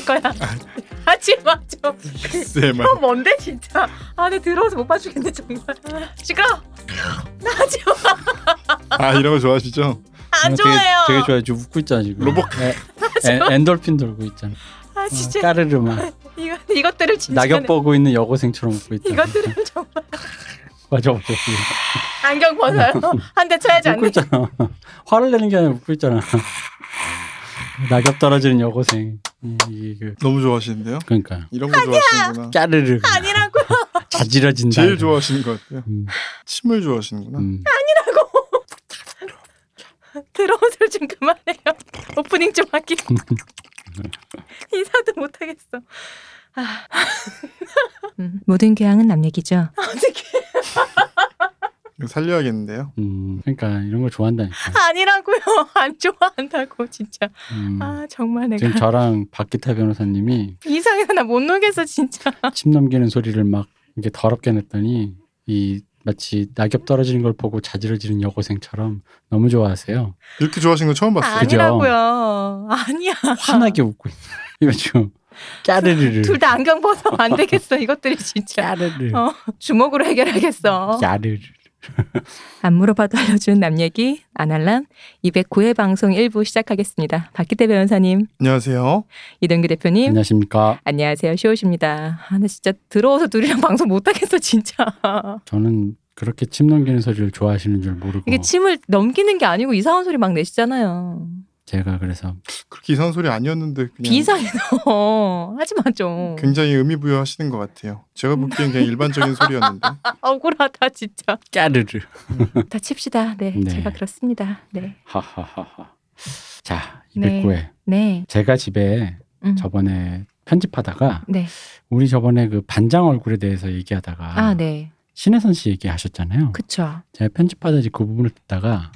사실 거야. 하지 마 좀. 말. 형 뭔데 진짜. 안에 들어와서 못 봐주겠네 정말. 아, 시끄러. 나 하지 마. 아 이런 거 좋아하시죠? 안 되게, 좋아해요. 되게 좋아해. 지금 웃고 있잖아 지금. 로봇. 에, 에, 엔돌핀 돌고 있잖아. 아 어, 진짜 까르르 막 이거 이것들을 진짜 낙엽 보고 있는 여고생처럼 웃고 있잖아. 이것들을 정말 맞아 맞아. 안경 벗어요. 한 대 쳐야지 웃고 않니? 있잖아. 화를 내는 게 아니라 웃고 있잖아. 낙엽 떨어지는 여고생. 이- 이게 그 너무 좋아하시는데요? 그러니까 이런 거 좋아하시는구나. 까르르 아니라고요. 자지러진다. 제일 좋아하시는 것 같아요. 음, 침을 좋아하시는구나. 음. 들어온 소리 좀 그만해요. 오프닝 좀 할게. 인사도 못 하겠어. 아. 음, 모든 교양은 남 얘기죠. 어떻게? 살려야겠는데요. 음, 그러니까 이런 걸 좋아한다니까. 아니라고요. 안 좋아한다고 진짜. 음. 아 정말 지금 내가 저랑 박기타 변호사님이 이상해서 나 못 놀겠어 진짜. 침 넘기는 소리를 막 이렇게 더럽게 냈더니 이 마치 낙엽 떨어지는 걸 보고 자지러지는 여고생처럼 너무 좋아하세요. 이렇게 좋아하시는 거 처음 봤어요. 그죠? 아니라고요. 아니야. 환하게 웃고 있어. 이거 지금 까르르르. 둘 다 안경 벗어 안 되겠어. 이것들이 진짜. 까르르. 어, 주먹으로 해결하겠어. 까르르. 안 물어봐도 알려주는 남 얘기 아날람 209회 방송 1부 시작하겠습니다. 박기태 변호사님, 안녕하세요. 이동규 대표님. 안녕하십니까. 안녕하세요. 시옷입니다. 아, 나 진짜 들어와서 둘이랑 방송 못하겠어, 진짜. 저는 그렇게 침 넘기는 소리를 좋아하시는 줄 모르고 이게 침을 넘기는 게 아니고 이상한 소리 막 내시잖아요. 제가 그래서 그렇게 이상한 소리 아니었는데 그냥 비상해서 하지 마 좀. 굉장히 의미 부여하시는 것 같아요. 제가 보기엔 그냥 일반적인 소리였는데. 아, 억울하다 진짜. 까르르. 다 칩시다. 네, 네. 제가 그렇습니다. 네, 하하하하. 자, 네. 209회. 네, 제가 집에 음. 저번에 편집하다가 네. 우리 저번에 그 반장 얼굴에 대해서 얘기하다가 아, 네, 신혜선 씨 얘기하셨잖아요. 그쵸. 제가 편집하다 그 부분을 듣다가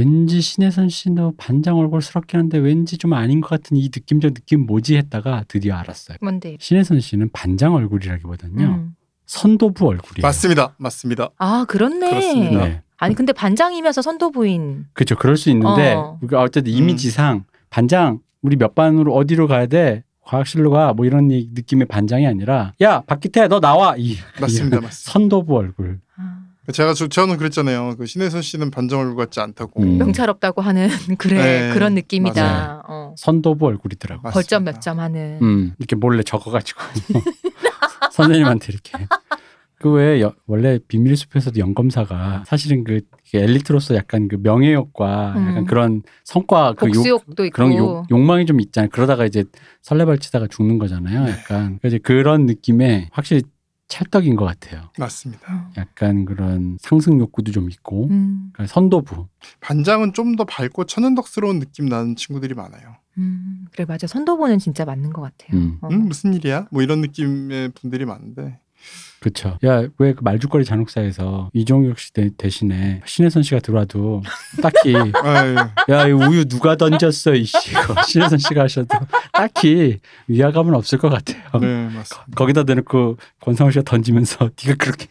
왠지 신혜선 씨도 반장 얼굴스럽긴 한데 왠지 좀 아닌 것 같은 이 느낌적 느낌 뭐지 했다가 드디어 알았어요. 뭔데? 신혜선 씨는 반장 얼굴이라기보다는요 음. 선도부 얼굴이에요. 맞습니다. 맞습니다. 아, 그렇네. 그렇습니다. 네, 아니 근데 반장이면서 선도부인. 그렇죠. 그럴 수 있는데 어. 우리가 어쨌든 이미지상 반장 우리 몇 반으로 어디로 가야 돼? 과학실로 가. 뭐 이런 이- 느낌의 반장이 아니라 야 박기태 너 나와. 이 맞습니다. 이 맞습니다. 선도부 얼굴. 아, 제가 저, 저는 그랬잖아요. 그 신혜선 씨는 얼굴 같지 않다고. 음. 명찰 없다고 하는 그래 네, 그런 느낌이다. 어. 선도부 얼굴이더라고. 맞습니다. 벌점 몇 점 하는. 음, 이렇게 몰래 적어가지고 선생님한테 이렇게. 그 외에 여- 원래 비밀 숲에서도 연검사가 사실은 그 엘리트로서 약간 그 명예욕과 음. 약간 그런 성과 그 욕, 복수욕도 있고. 그런 욕, 욕망이 좀 있잖아요. 그러다가 이제 설레발치다가 죽는 거잖아요. 약간 이제 그런 느낌에 확실히 찰떡인 것 같아요. 맞습니다. 약간 그런 상승 욕구도 좀 있고 음, 그러니까 선도부. 반장은 좀 더 밝고 천연덕스러운 느낌 나는 친구들이 많아요. 음, 그래 맞아. 선도부는 진짜 맞는 것 같아요. 음. 어. 음, 무슨 일이야? 뭐 이런 느낌의 분들이 많은데 그렇죠. 야왜 그 말죽거리 잔혹사에서 이종혁 씨 대, 대신에 신혜선 씨가 들어와도 딱히 아유, 야, 이 우유 누가 던졌어, 이씨. 신혜선 씨가 하셔도 딱히 위화감은 없을 것 같아요. 네 맞습니다. 거 기다 대놓고 권상우 씨가 던지면서 네가 그렇게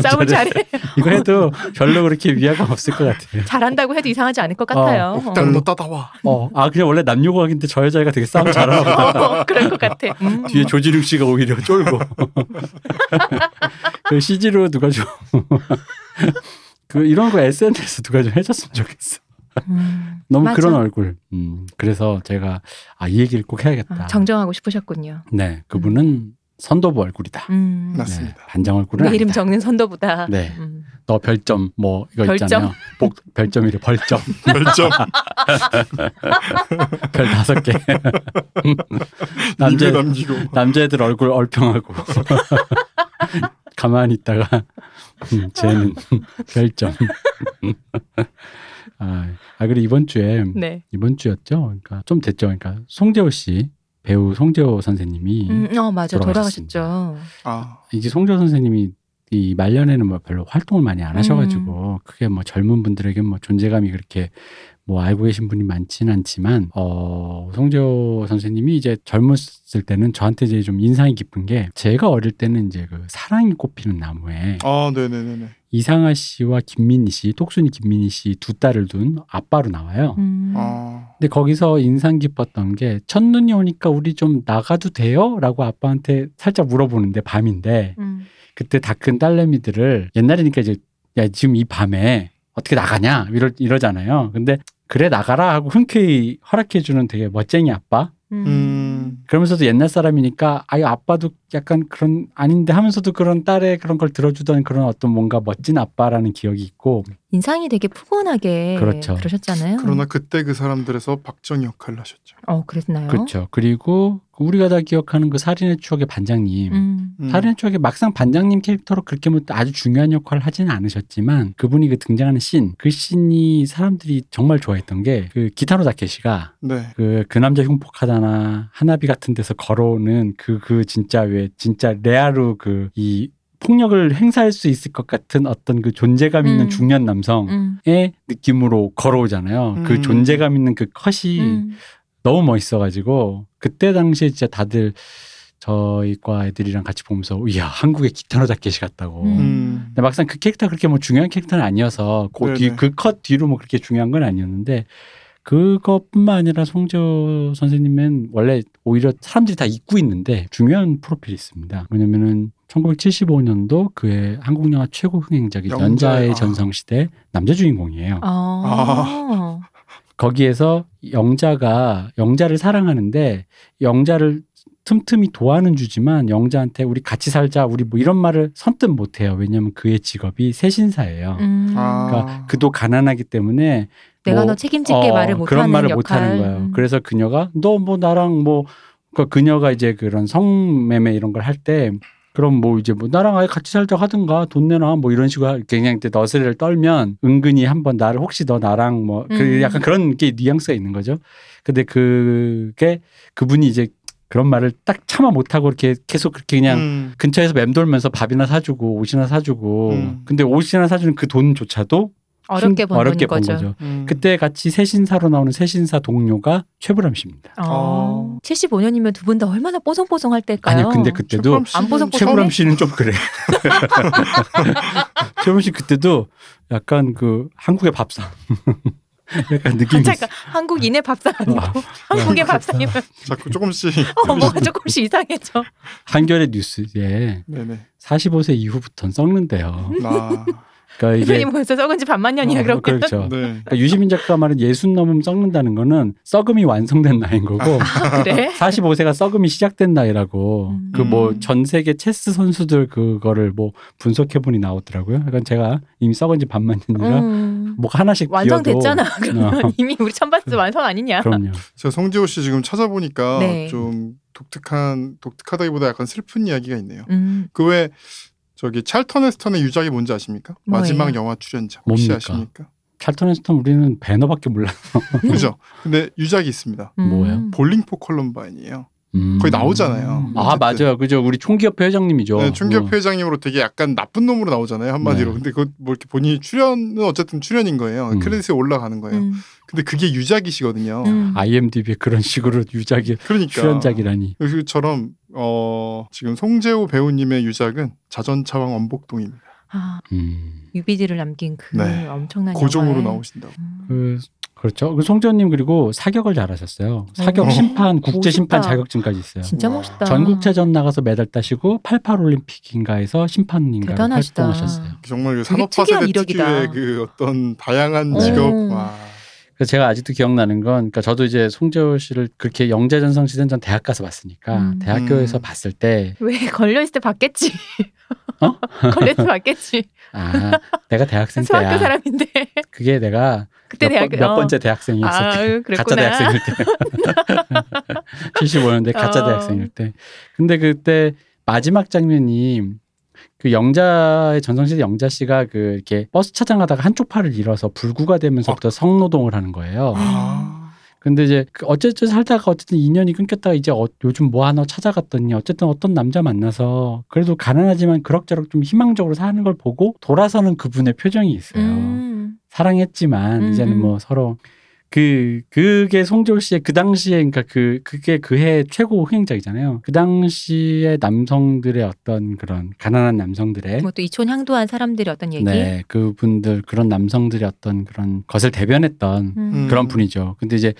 싸움 잘해. 이거 해도 별로 그렇게 위화감 없을 것 같아요. 잘한다고 해도 이상하지 않을 것 같아요. 어. 옥당 너 따다와. 어, 아 그냥 원래 남녀공학인데 저 여자애가 되게 싸움 잘하나 보다. 어, 그럴 것 같아. 음. 뒤에 조진웅 씨가 오히려 쫄고. 그 CG로 누가 좀. 그 이런 거 SNS 누가 좀 해줬으면 좋겠어. 음, 너무 맞아. 그런 얼굴. 음, 그래서 제가 아, 이 얘기를 꼭 해야겠다. 아, 정정하고 싶으셨군요. 네, 그분은 선도부 얼굴이다. 음. 맞습니다. 네, 반장 얼굴은 내 이름 아니다. 적는 선도보다. 네. 음. 너 별점 뭐 이거 별점? 있잖아요. 복 별점이래 벌점 별점 별 다섯 개. 남자 남자 남기고 남자애들 얼굴 얼평하고 가만히 있다가 음, 쟤는 별점. 아, 아 그리고 이번 주에 네. 이번 주였죠. 그러니까 좀 됐죠. 그러니까 송재호 씨 배우 송재호 선생님이 음, 어 맞아 돌아가셨습니다. 돌아가셨죠. 아 이제 송재호 선생님이 이 말년에는 뭐 별로 활동을 많이 안 하셔가지고 크게 뭐 젊은 분들에게 뭐 존재감이 그렇게 뭐 알고 계신 분이 많지는 않지만 어 송재호 선생님이 이제 젊었을 때는 저한테 이제 좀 인상이 깊은 게 제가 어릴 때는 이제 그 사랑이 꽃피는 나무에 아, 네네네네. 이상아 씨와 김민희 씨, 똑순이 김민희 씨 두 딸을 둔 아빠로 나와요. 음. 아, 근데 거기서 인상 깊었던 게 첫눈이 오니까 우리 좀 나가도 돼요? 라고 아빠한테 살짝 물어보는데 밤인데 음. 그때 다 큰 딸내미들을 옛날이니까 이제 야 지금 이 밤에 어떻게 나가냐 이러, 이러잖아요. 근데 그래 나가라 하고 흔쾌히 허락해주는 되게 멋쟁이 아빠. 음. 음. 그러면서도 옛날 사람이니까 아유 아빠도 약간 그런 아닌데 하면서도 그런 딸의 그런 걸 들어주던 그런 어떤 뭔가 멋진 아빠라는 기억이 있고 인상이 되게 푸근하게 그렇죠. 그러셨잖아요. 그러나 그때 그 사람들에서 박정희 역할을 하셨죠. 어, 그랬나요? 그렇죠. 그리고 우리가 다 기억하는 그 살인의 추억의 반장님. 음. 음. 살인의 추억에 막상 반장님 캐릭터로 그렇게 뭐 아주 중요한 역할을 하지는 않으셨지만 그분이 그 등장하는 씬, 그 씬이 사람들이 정말 좋아했던 게 그 기타노 다케시가 네. 그, 그 남자 흉폭하다나 하나비 같은 데서 걸어오는 그, 그 진짜 왜 진짜 레아로 그이 폭력을 행사할 수 있을 것 같은 어떤 그 존재감 있는 음. 중년 남성의 음. 느낌으로 걸어오잖아요. 그 음. 존재감 있는 그 컷이 음. 너무 멋있어가지고 그때 당시에 진짜 다들 저희 과 애들이랑 같이 보면서 이야 한국의 기타노 다케시 같다고. 음. 음. 근데 막상 그 캐릭터 그렇게 뭐 중요한 캐릭터는 아니어서 네네. 그컷 뒤로 뭐 그렇게 중요한 건 아니었는데 그것뿐만 아니라 송재호 선생님은 원래 오히려 사람들이 다 잊고 있는데 중요한 프로필이 있습니다. 왜냐면은 1975년도 그의 한국 영화 최고 흥행작이 영자의- 연자의 아. 전성시대 남자 주인공이에요. 아. 거기에서 영자가 영자를 사랑하는데 영자를 틈틈이 도와는 주지만 영자한테 우리 같이 살자 우리 뭐 이런 말을 선뜻 못해요. 왜냐하면 그의 직업이 세신사예요. 음. 아. 그러니까 그도 가난하기 때문에 내가 뭐, 너 책임질게 어, 말을 못하는 그런 말을 역할. 못하는 거예요. 음. 그래서 그녀가 너 뭐 나랑 뭐 그러니까 그녀가 이제 그런 성매매 이런 걸 할 때 그럼 뭐 이제 뭐 나랑 아예 같이 살자 하든가 돈 내놔 뭐 이런 식으로 이제 너스레를 떨면 은근히 한번 나를 혹시 너 나랑 뭐그 음. 약간 그런 게 뉘앙스가 있는 거죠. 근데 그게 그분이 이제 그런 말을 딱 참아 못하고 이렇게 계속 그렇게 그냥 음. 근처에서 맴돌면서 밥이나 사주고 옷이나 사주고 음. 근데 옷이나 사주는 그 돈조차도 어렵게 힘- 번 어렵게 돈인 번 거죠. 음. 그때 같이 세신사로 나오는 세신사 동료가 최불암 씨입니다. 어. 75년이면 두 분 다 얼마나 뽀송뽀송할 때일까요? 아니 근데 그때도 최불암 씨는 안 보석- 최불암 씨는 좀 그래. 최불암 씨 그때도 약간 그 한국의 밥상. 약간 느낌이 있어. 잠깐 한국인의 밥상 아니고 한국의 밥상이면 자꾸 조금씩 어, 뭐가 조금씩 이상해져. 한겨레 뉴스에 네네. 45세 이후부터는 썩는데요. 나 그러니까 이게 대표님 벌써 썩은 지 반만 년이야 어, 그러면. 그렇죠. 네. 그러니까 유시민 작가 말은 예순 넘으면 썩는다는 거는 썩음이 완성된 나이인 거고 아, 그래? 45세가 썩음이 시작된 나이라고 음. 그뭐 음. 전 세계 체스 선수들 그거를 뭐 분석해 보니 나오더라고요. 그러니까 제가 이미 썩은 지 반만 년이라 음. 뭐가 하나씩 완성됐잖아. 그러면 어. 이미 우리 천바스 완성 아니냐? 그럼요. 제가 송지호 씨 지금 찾아보니까 네. 좀 독특한 독특하다기보다 약간 슬픈 이야기가 있네요. 음. 그외 저기 찰턴 헤스턴의 유작이 뭔지 아십니까? 뭐예요? 마지막 영화 출연자 혹시 뭡니까? 아십니까? 찰턴 헤스턴 우리는 벤허밖에 몰라. 그죠? 근데 유작이 있습니다. 뭐예요? Bowling for Columbine이에요. 음. 거의 나오잖아요. 아 어쨌든. 맞아요, 그죠. 우리 총기협회 회장님이죠. 네, 충격 어. 회장님으로 되게 약간 나쁜 놈으로 나오잖아요 한마디로. 네. 근데 그뭐 이렇게 본인이 출연은 어쨌든 출연인 거예요. 음. 크레딧에 올라가는 거예요. 음. 근데 그게 유작이시거든요. 음. IMDb에 그런 식으로 유작이 그러니까 출연작이라니. 그처럼 어 지금 송재호 배우님의 유작은 자전차왕 원복동입니다. 아, 음. 유비디를 남긴 그 네. 엄청난 고정으로 영화에. 나오신다고. 음. 그 그렇죠. 그 송재호님 그리고 사격을 잘하셨어요. 사격 어. 심판, 국제 심판. 자격증까지 있어요. 진짜 와. 멋있다. 전국체전 나가서 메달 따시고 88 올림픽인가에서 심판인가. 활동하셨어요. 정말 그 산업화 세대 이력이다. 특유의 그 어떤 다양한 네. 직업. 오. 와. 그래서 제가 아직도 기억나는 건, 그러니까 저도 이제 송재호 씨를 그렇게 영재전성 시대는 전 대학 가서 봤으니까 음. 대학교에서 음. 봤을 때, 왜 걸려 있을 때 봤겠지. 어? 걸렸을 때 봤겠지. 아, 내가 대학생 수학교 때야. 사람인데 그게 내가 그때 몇, 번, 대학 몇 어. 번째 대학생이었을 아, 때. 그랬구나. 가짜 대학생일 때. 75년대 가짜 어. 대학생일 때. 근데 그때 마지막 장면이 그 영자의 전성시대 영자 씨가 그 이렇게 버스 차장하다가 한쪽 팔을 잃어서 불구가 되면서부터 성노동을 하는 거예요. 아. 근데 이제 그 어쨌든 살다가 어쨌든 인연이 끊겼다가 이제 어- 요즘 뭐 하나 찾아갔더니 어쨌든 어떤 남자 만나서 그래도 가난하지만 그럭저럭 좀 희망적으로 사는 걸 보고 돌아서는 그분의 표정이 있어요. 음. 사랑했지만 음, 이제는 음. 뭐 서로 그 그게 송재호 씨의 그 당시에 그러니까 그 그게 그 해 최고 흥행작이잖아요. 그 당시에 남성들의 어떤 그런 가난한 남성들의 뭐 또 이촌 향도한 사람들의 어떤 얘기. 네 그분들 그런 남성들의 어떤 그런 것을 대변했던 음. 그런 분이죠. 근데 이제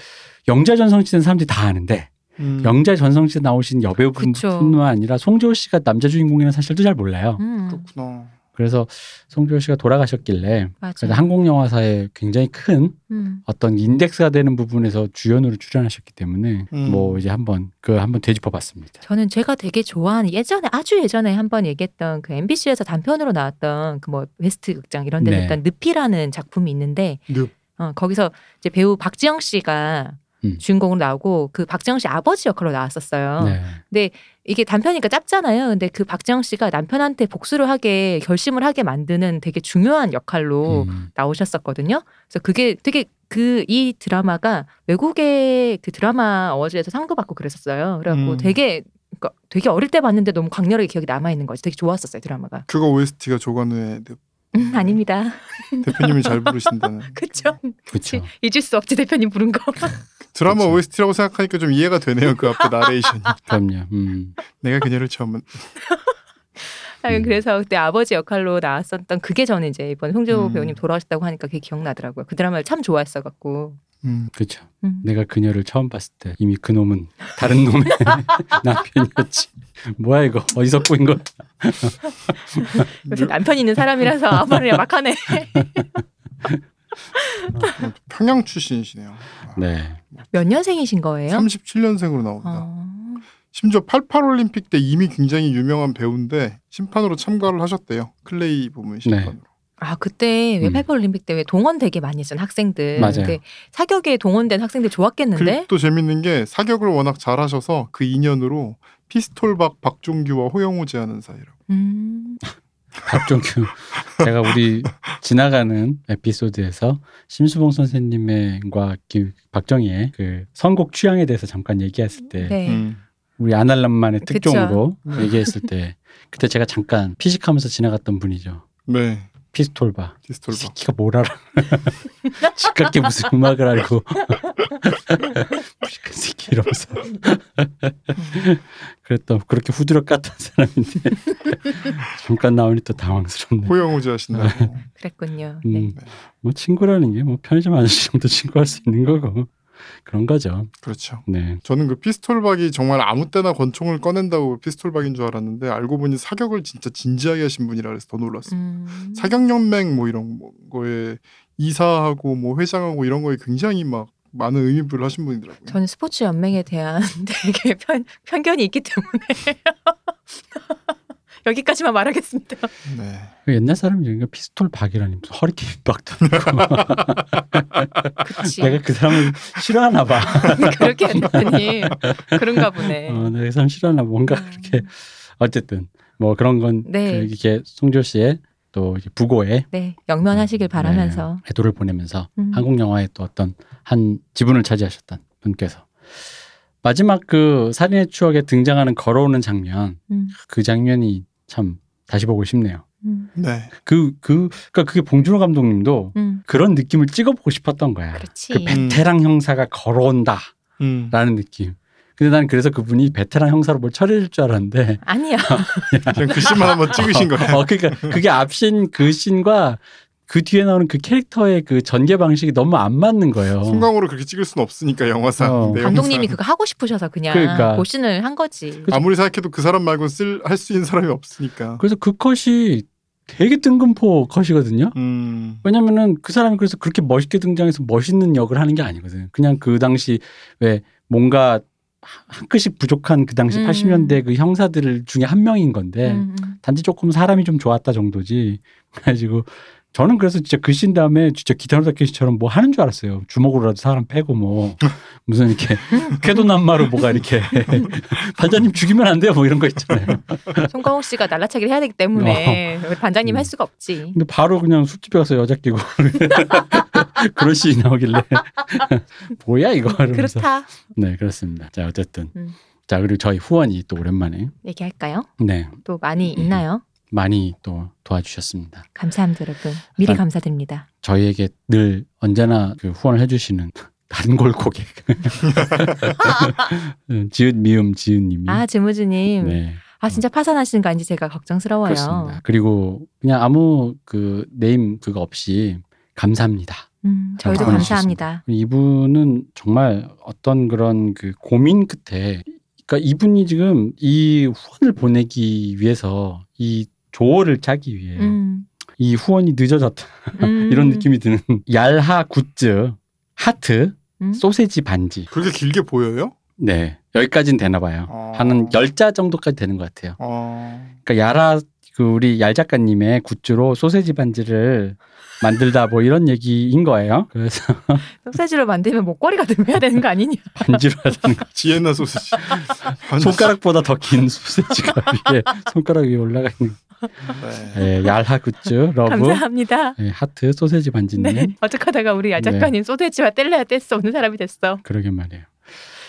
영자 전성 시대는 사람들이 다 아는데 음. 영자 전성 시대 나오신 그쵸. 여배우분뿐만 아니라 송재호 씨가 남자 주인공이라는 사실도 잘 몰라요. 음, 그렇구나. 그래서 송재호 씨가 돌아가셨길래. 그래서 한국 영화사에 굉장히 큰 음. 어떤 인덱스가 되는 부분에서 주연으로 출연하셨기 때문에 음. 뭐 이제 한번 그 한번 되짚어 봤습니다. 저는 제가 되게 좋아하는 예전에 아주 예전에 한번 얘기했던 그 MBC에서 단편으로 나왔던 그 뭐 베스트 극장 이런 데 네. 냈던 늪이라는 작품이 있는데 늪. 어, 거기서 이제 배우 박지영 씨가 음. 주인공으로 나오고 그 박지영 씨 아버지 역할로 나왔었어요. 네. 이게 단편이니까 짧잖아요. 근데 그 박지영 씨가 남편한테 복수를 하게 결심을 하게 만드는 되게 중요한 역할로 음. 나오셨었거든요. 그래서 그게 되게 그 이 드라마가 외국의 그 드라마 어워즈에서 상도 받고 그랬었어요. 그래갖고 음. 되게 그러니까 되게 어릴 때 봤는데 너무 강렬하게 기억이 남아 있는 거지. 되게 좋았었어요 드라마가. 그거 OST가 조관우의 늪. 음, 아닙니다. 대표님이 잘 부르신다는. 그쵸? 그렇죠. 잊을 수 없지 대표님 부른 거. 드라마 그쵸. OST라고 생각하니까 좀 이해가 되네요. 그 앞에 나레이션이. 그럼요. 음. 내가 그녀를 처음 만- 하여간 음. 그래서 그때 아버지 역할로 나왔었던 그게 저는 이제 이번 홍재호 음. 배우님 돌아가셨다고 하니까 그게 기억나더라고요. 그 드라마를 참 좋아했어 갖고. 음. 그렇죠. 음. 내가 그녀를 처음 봤을 때 이미 그 놈은 다른 놈의 남편이었지. 뭐야 이거 어디서 꼬인 거? 요새 남편 있는 사람이라서 아무 말이나 막 하네. 평양 출신이시네요. 아, 네. 몇 년생이신 거예요? 37년생으로 나온다. 어. 심지어 88 올림픽 때 이미 굉장히 유명한 배우인데 심판으로 참가를 하셨대요. 클레이 부문 심판으로. 아 그때 왜 음. 88 올림픽 때 왜 동원 되게 많이 했잖아 학생들. 맞아요. 근데 사격에 동원된 학생들 좋았겠는데? 그또 재밌는 게 사격을 워낙 잘하셔서 그 인연으로 피스톨박 박종규와 호형호제하는 사이라고. 음. 박종규 제가 우리 지나가는 에피소드에서 심수봉 선생님과 그 박정희의 그 선곡 취향에 대해서 잠깐 얘기했을 때 네. 음. 우리 아날람만의 그쵸. 특종으로 음. 얘기했을 때 그때 제가 잠깐 피식하면서 지나갔던 분이죠. 네. 피스톨바. 이 피스톨박. 새끼가 뭘 알아? 집값게 무슨 음악을 알고 그 새끼 이러면서 그랬던 그렇게 후드려 깠던 사람인데 잠깐 나오니 또 당황스럽네. 호영호 제하신다고. 그랬군요. 음, 네. 뭐 친구라는 게 뭐 편의점 아저씨 정도 친구할 수 있는 거고 그런 거죠. 그렇죠. 네. 저는 그 피스톨박이 정말 아무 때나 권총을 꺼낸다고 피스톨박인 줄 알았는데 알고 보니 사격을 진짜 진지하게 하신 분이라 그래서 더 놀랐어요. 음. 사격 연맹 뭐 이런 뭐 거에 이사하고 뭐 회장하고 이런 거에 굉장히 막 많은 의미부를 하신 분이더라고요. 저는 스포츠 연맹에 대한 되게 편, 편견이 있기 때문에 여기까지만 말하겠습니다. 네. 그 옛날 사람이 그러니까 피스톨 박이라니 무슨 허리케인 박도 그치. 내가 그 사람을 싫어하나 봐. 그렇게 했더니 그런가 보네. 어, 내가 그 사람 싫어하나 봐. 뭔가 음. 그렇게 어쨌든 뭐 그런 건 네. 그 이렇게 송조 씨의 또 이제 부고에 네, 영면하시길 바라면서. 네, 애도를 보내면서 음. 한국 영화의 또 어떤 한 지분을 차지하셨던 분께서 마지막 그 살인의 추억에 등장하는 걸어오는 장면 음, 그 장면이 참 다시 보고 싶네요. 음, 네. 그 그 그러니까 그게 봉준호 감독님도 음. 그런 느낌을 찍어보고 싶었던 거야. 그렇지. 그 베테랑 형사가 걸어온다 라는 음. 느낌. 근데 난 그래서 그분이 베테랑 형사로 뭘 처리해줄 줄 알았는데 아니야. 그냥 글씨만 한번 찍으신 거예요. 어 그러니까 그게 앞신 그 씬과 그 뒤에 나오는 그 캐릭터의 그 전개 방식이 너무 안 맞는 거예요. 순간으로 그렇게 찍을 수는 없으니까 영화상. 어. 감독님이 그거 하고 싶으셔서 그냥 그러니까. 고신을 한 거지. 아무리 생각해도 그 사람 말고 쓸 할 수 있는 사람이 없으니까. 그래서 그 컷이 되게 뜬금포 컷이거든요. 음. 왜냐면은 그 사람이 그래서 그렇게 멋있게 등장해서 멋있는 역을 하는 게 아니거든. 그냥 그 당시 왜 뭔가 한 끗씩 부족한 그 당시 음. 80년대 그 형사들 중에 한 명인 건데 음, 음. 단지 조금 사람이 좀 좋았다 정도지. 그래가지고 저는 그래서 진짜 그씬 다음에 진짜 기타노 다케시처럼 뭐 하는 줄 알았어요. 주먹으로라도 사람 패고 뭐 무슨 이렇게 쾌도난마로 뭐가 이렇게 반장님 죽이면 안 돼요 뭐 이런 거 있잖아요. 송강호 씨가 날라차기를 해야 되기 때문에 우리 반장님 음. 할 수가 없지. 근데 바로 그냥 술집에 가서 여자 끼고 그런 씬이 나오길래 뭐야 이거 이러면서 그렇다. 네 그렇습니다. 자 어쨌든 음. 자 그리고 저희 후원이 또 오랜만에 얘기할까요? 네 또 많이 있나요? 많이 또 도와주셨습니다. 감사합니다, 여러분. 미리 아, 감사드립니다. 저희에게 늘 언제나 그 후원을 해주시는 단골 고객. 음, 지읒 미음 지읒님이. 아 재무주님. 네. 아 진짜 파산하시는 거 아닌지 제가 걱정스러워요. 그렇습니다. 그리고 그냥 아무 그 네임 그거 없이 감사합니다. 음, 저희도 아, 감사합니다. 이분은 정말 어떤 그런 그 고민 끝에 그러니까 이분이 지금 이 후원을 보내기 위해서 이 조어를 짜기 위해 음, 이 후원이 늦어졌다 음, 이런 느낌이 드는 얄하 굿즈 하트 음? 소세지 반지 그렇게 길게 보여요? 네 여기까지는 되나 봐요 어. 하는 열자 정도까지 되는 것 같아요 어. 그러니까 야라 그 우리 얄 작가님의 굿즈로 소세지 반지를 만들다 뭐 이런 얘기인 거예요 그래서 소세지로 만들면 목걸이가 되면 되는 거 아니냐? 반지로 하자는 거 비엔나 소시지. 손가락보다 더 긴 소세지가 위에 손가락 위에 올라가 있는 네. 예, 얄하 굿즈 love 감사합니다. 예, 하트 소세지 반지님 네. 어떡하다가 우리 얄 작가님 소세지와 뗄래야 뗄수 없는 사람이 됐어. 그러게 말이에요.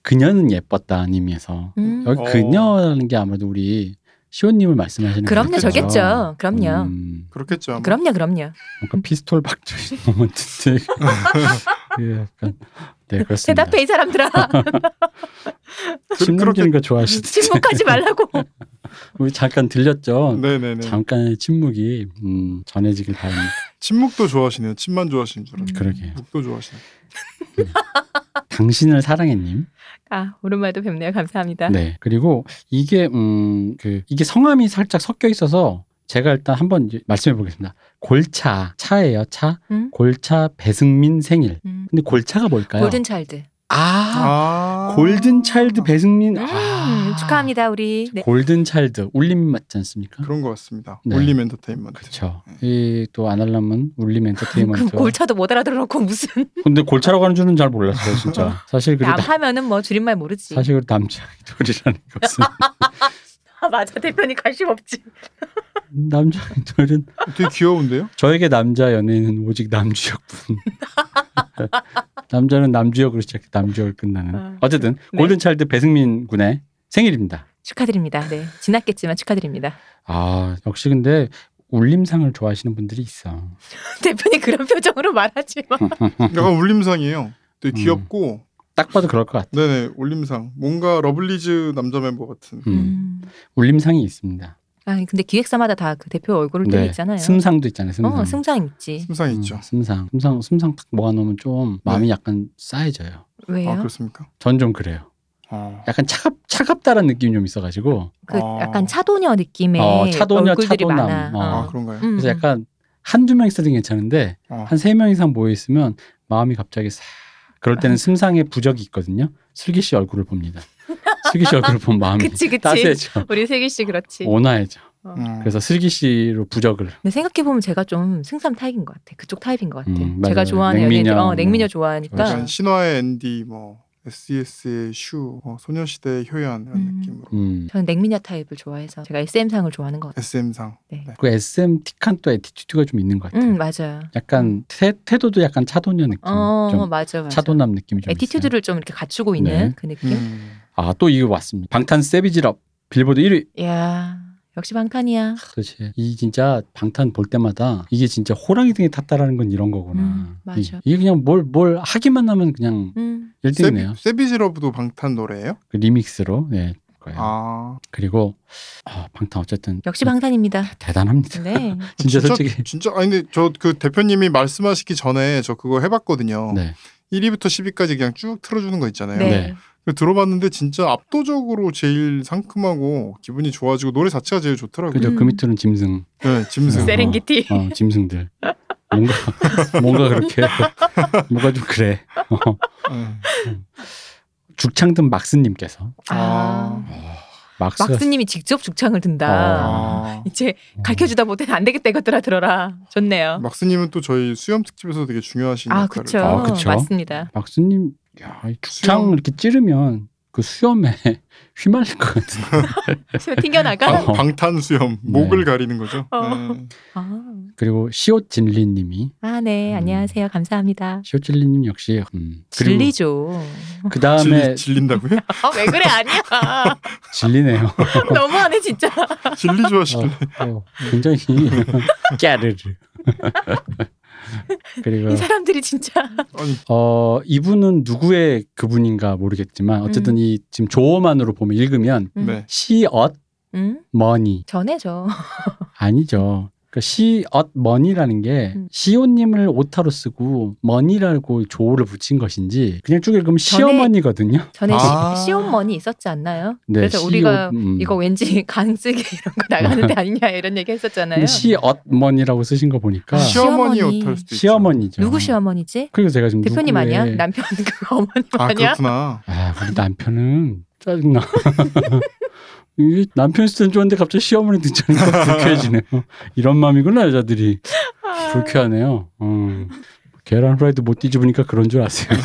그녀는 예뻤다 님에서 음. 여기 어. 그녀라는 게 아무래도 우리 시온님을 말씀하시는 그럼요, 거겠죠. 저겠죠. 그럼요. 음, 그렇겠죠. 아마. 그럼요, 그럼요. 뭔가 피스톨 박주신 모먼트인데 그 약간 네 그렇습니다. 대답해 이 사람들아. 침 그렇게- 넘기는 거 좋아하시죠? 침묵하지 말라고. 우리 잠깐 들렸죠. 네네네. 잠깐의 침묵이 음, 전해지길 바랍니다. 침묵도 좋아하시네요. 침만 좋아하시는 줄 음. 알았어요. 그러게요. 묵도 좋아하시네. 당신을 사랑해님. 아 오랜만에도 뵙네요. 감사합니다. 네. 그리고 이게 음 그 이게 성함이 살짝 섞여 있어서 제가 일단 한번 말씀해 보겠습니다. 골차 차예요. 차. 음? 골차 배승민 생일. 음. 근데 골차가 뭘까요? 골든 차일드. 아, 아. 골든 차일드 배승민. 음, 아. 축하합니다 우리. 네. 골든 차일드 울림 맞지 않습니까? 그런 것 같습니다. 네. 올림 엔터테인먼트. 그렇죠. 이또 안할람은 울림 그럼 엔터테인먼트. 골차도 못 알아들어놓고 무슨 근데 골차라고 하는 줄은 잘 몰랐어요, 진짜. 사실 나, 남하면은 뭐 줄임말 모르지. 사실 그 남자 아이돌이라는 것은 아 맞아 대표님 관심 없지. 남자 아이돌은 되게 귀여운데요? 저에게 남자 연예인은 오직 남주혁뿐. 남자는 남주혁으로 시작해 남주혁을 끝나는. 어. 어쨌든 네. 골든 차일드 배승민 군의 생일입니다. 축하드립니다. 네 지났겠지만 축하드립니다. 아 역시 근데 울림상을 좋아하시는 분들이 있어. 대표님 그런 표정으로 말하지 마. 약간 울림상이에요. 되게 음. 귀엽고 딱 봐도 그럴 것 같아. 네네 울림상. 뭔가 러블리즈 남자 멤버 같은. 음. 음. 울림상이 있습니다. 아 근데 기획사마다 다 그 대표 얼굴을 띄고 있잖아요. 네. 승상도 있잖아요. 승상. 어 승상 있지. 심상 음, 있죠. 승상. 승상. 승상 딱 모아놓으면 좀 마음이 네. 약간 싸해져요. 왜요? 아 그렇습니까? 전 좀 그래요. 어. 약간 차갑 차갑다라는 느낌이 좀 있어가지고 그 아. 약간 차도녀 느낌의 어, 차도녀, 얼굴들이 차도남. 많아. 어. 아 그런가요? 음. 그래서 약간 한두 명 있어도 괜찮은데 어. 한세 명 이상 모여 있으면 마음이 갑자기 싹 그럴 때는 승상의 부적이 있거든요. 슬기 씨 얼굴을 봅니다. 슬기 씨 얼굴을 보면 마음이 그치 그치. 따스해져. 우리 슬기 씨 그렇지. 온화해져. 음. 그래서 슬기 씨로 부적을 근데 생각해 보면 제가 좀 승상 타입인 것 같아. 그쪽 타입인 것 같아. 음, 제가. 좋아하는 냉미녀, 어, 뭐. 냉미녀 좋아하니까. 신화의 앤디 뭐 SES의 슈, 어, 소녀시대의 효연 이런 음. 느낌으로 음. 저는 냉미녀 타입을 좋아해서 제가 SM 상을 좋아하는 것 같아요. SM상. 네. 그 SM 틱한 또 attitude가 좀 있는 것 같아요. 음 맞아요. 약간 태, 태도도 약간 차도녀 느낌. 어 좀 맞아 맞아. 차도남 느낌이 좀 attitude를 좀 이렇게 갖추고 있는 네. 그 느낌. 음. 있어요. 아또 이거 왔습니다. 방탄 Savage Love 빌보드 1위. 이야 역시 방탄이야. 그렇지. 이 진짜 방탄 볼 때마다 이게 진짜 호랑이 등에 탔다라는 건 이런 거구나. 음, 맞아. 이, 게 그냥 뭘 뭘 하기만 하면 그냥 음 1등이네요. 세비, Savage Love도 방탄 노래예요? 그 리믹스로 네. 거예요. 아 그리고 아, 방탄 어쨌든 역시 방탄입니다. 대단합니다. 네. 진짜, 솔직히 진짜 아니 근데 저 그 대표님이 말씀하시기 전에 저 그거 해봤거든요. 네. 1위부터 10위까지 그냥 쭉 틀어주는 거 있잖아요. 네. 네. 들어봤는데 진짜 압도적으로 제일 상큼하고 기분이 좋아지고 노래 자체가 제일 좋더라고요. 그죠. 음. 그 밑으로는 짐승. 네, 짐승. 네. 세렝게티. 어, 짐승들. 뭔가 뭔가 그렇게 뭔가 좀 그래. 어. 네. 죽창든 막스님께서 아. 막스 막스 님이 직접 죽창을 든다. 아. 이제 가르쳐 주다 못해 안 되겠다 이것들아 들어라. 좋네요. 막스님은 또 저희 수염 특집에서 되게 중요하신 아 역할을. 그쵸. 아, 그쵸. 맞습니다. 막스님 야, 이 죽창 수염. 이렇게 찌르면 그 수염에 휘말릴 것 같은데. 튕겨나가. 어. 방탄 수염 네. 목을 가리는 거죠. 어. 네. 아, 그리고 시옷 진리님이 아, 네. 음. 안녕하세요. 감사합니다. 시옷 진리님 역시 음. 진리죠. 그 다음에 질리, 질린다고요? 아, 왜 그래? 아니야. 진리네요. 너무하네, 진짜. 진리 좋아하시길래. 어, 어, 굉장히 깨르르. 그리고 이 사람들이 진짜 어 이분은 누구의 그분인가 모르겠지만 어쨌든 음. 이 지금 조어만으로 보면 읽으면 음. 네. 시엇 음? 머니 전해죠. 아니죠. 그러니까 시엇 머니라는 게 음. 시옷님을 오타로 쓰고 머니라고 조어를 붙인 것인지 그냥 쭉 읽으면 시어머니거든요. 전에 아. 시, 시온머니 있었지 않나요? 네, 그래서 시옷, 우리가 음. 이거 왠지 간쓰기 이런 거 나가는데 아니냐 이런 얘기 했었잖아요. 근데 시엇머니라고 쓰신 거 보니까 아, 시어머니 시어머니. 옷할 수도 있죠. 시어머니죠. 누구 시어머니지? 그리고 제가 지금 대표님 누구의- 아니야? 남편 그 어머님 아 아니야? 그렇구나. 아, 우리 남편은 짜증나. 이 남편 스타일 좋은데 갑자기 시어머니 듣자니까 불쾌해지네요. 이런 마음이구나 여자들이 아. 불쾌하네요. 어. 계란 후라이드 못 뒤집으니까 그런 줄 아세요.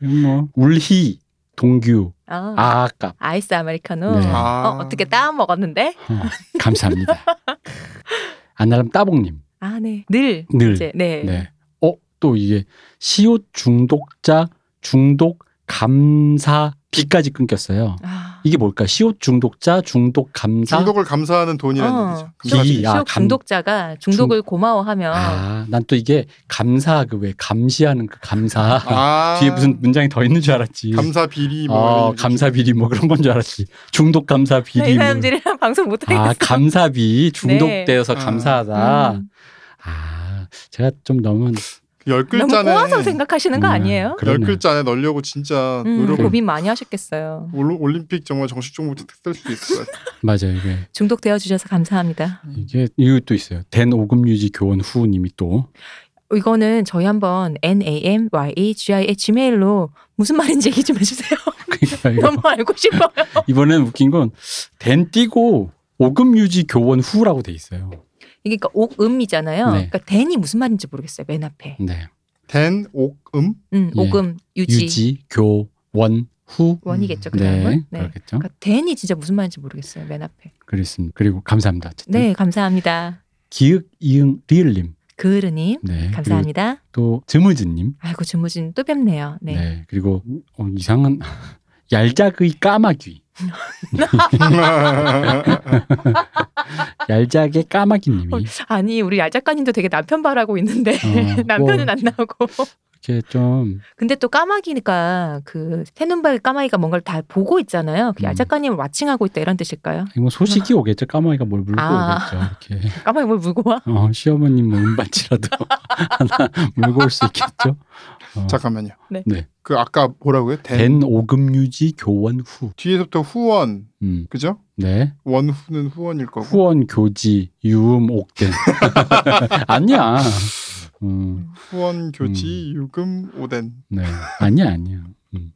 뭐 울희 동규 아, 아깝 아이스 아메리카노. 네. 아. 어, 어떻게 따 먹었는데? 어, 감사합니다. 안나람 따봉님 아, 네. 늘늘 이제 네. 네. 어, 또 이게 시옷 중독자 중독 감사 비까지 끊겼어요. 아. 이게 뭘까? 시옷 중독자 중독 감사. 중독을 감사하는 돈이라는 어, 얘기죠. 야, 시옷 감- 중독자가 중독을 고마워하면 아, 난 또 이게 감사 그 왜 감시하는 그 감사 아, 뒤에 무슨 문장이 더 있는 줄 알았지. 감사 비리 뭐 어. 감사 비리 뭐 그런 건 줄 알았지. 중독 감사 비리. 네, 이 뭐. 사람들이랑 방송 못 하겠어. 아, 감사비 중독되어서 네. 감사하다. 음. 아, 제가 좀 너무 열 너무 글자네. 꼬아서 생각하시는 거 음, 아니에요? 그러네. 열 글자 안에 넣으려고 진짜 음, 노력. 고민 많이 하셨겠어요. 올- 올림픽 정말 정식 종목 될 수도 있을 것 같아요. 맞아요. 이게 중독되어 주셔서 감사합니다. 이게 이것도 있어요. 된 오금 유지 교원 후님이 또 이거는 저희 한번 n a m y a g i 의 gmail로 무슨 말인지 얘기 좀 해주세요. 그러니까 너무 알고 싶어요. 이번엔 웃긴 건된 띄고 오금 유지 교원 후라고 돼 있어요. 이게 그러니까 옥음이잖아요. 네. 그러니까 den이 무슨 말인지 모르겠어요. 맨 앞에. 네. 된, 옥, 음? 음, 예. 오금 유지, 유지 교 원 후. 원이겠죠. 그 네, 다음은. 네. 그렇겠죠. 그러니까 den이 진짜 무슨 말인지 모르겠어요. 맨 앞에. 그렇습니다. 그리고 감사합니다. 어쨌든. 네, 감사합니다. 기읍 이응 리을님. 그르님 네. 감사합니다. 또 즈무즈님. 아이고 주무진 또 뵙네요. 네. 네. 그리고 어, 이상한 얄작의 까마귀. 얄작의 까마귀님이 어, 아니 우리 얄 작가님도 되게 남편 발하고 있는데 어, 남편은 뭐 안 나오고. 이렇게 좀 근데 또 까마귀니까 그 새눈발 까마귀가 뭔가를 다 보고 있잖아요. 그 음. 얄 작가님을 와칭하고 있다 이런 뜻일까요? 뭐 소식이 오겠죠. 까마귀가 뭘 물고 아. 오겠죠. 이렇게 까마귀 뭘 물고 와? 어, 시어머님 뭐 은반지라도 하나 물고 올 수 있겠죠. 어, 잠깐만요. 네. 네. 그 아까 뭐라고요? 된, 된 오금 유지 교원 후. 뒤에서부터 후원, 음. 그죠? 네. 원후는 후원일 거고. 후원 교지 유음 옥된. 아니야. 음. 후원, 교지, 유금, 오덴. 네. 아니야, 아니야. 음.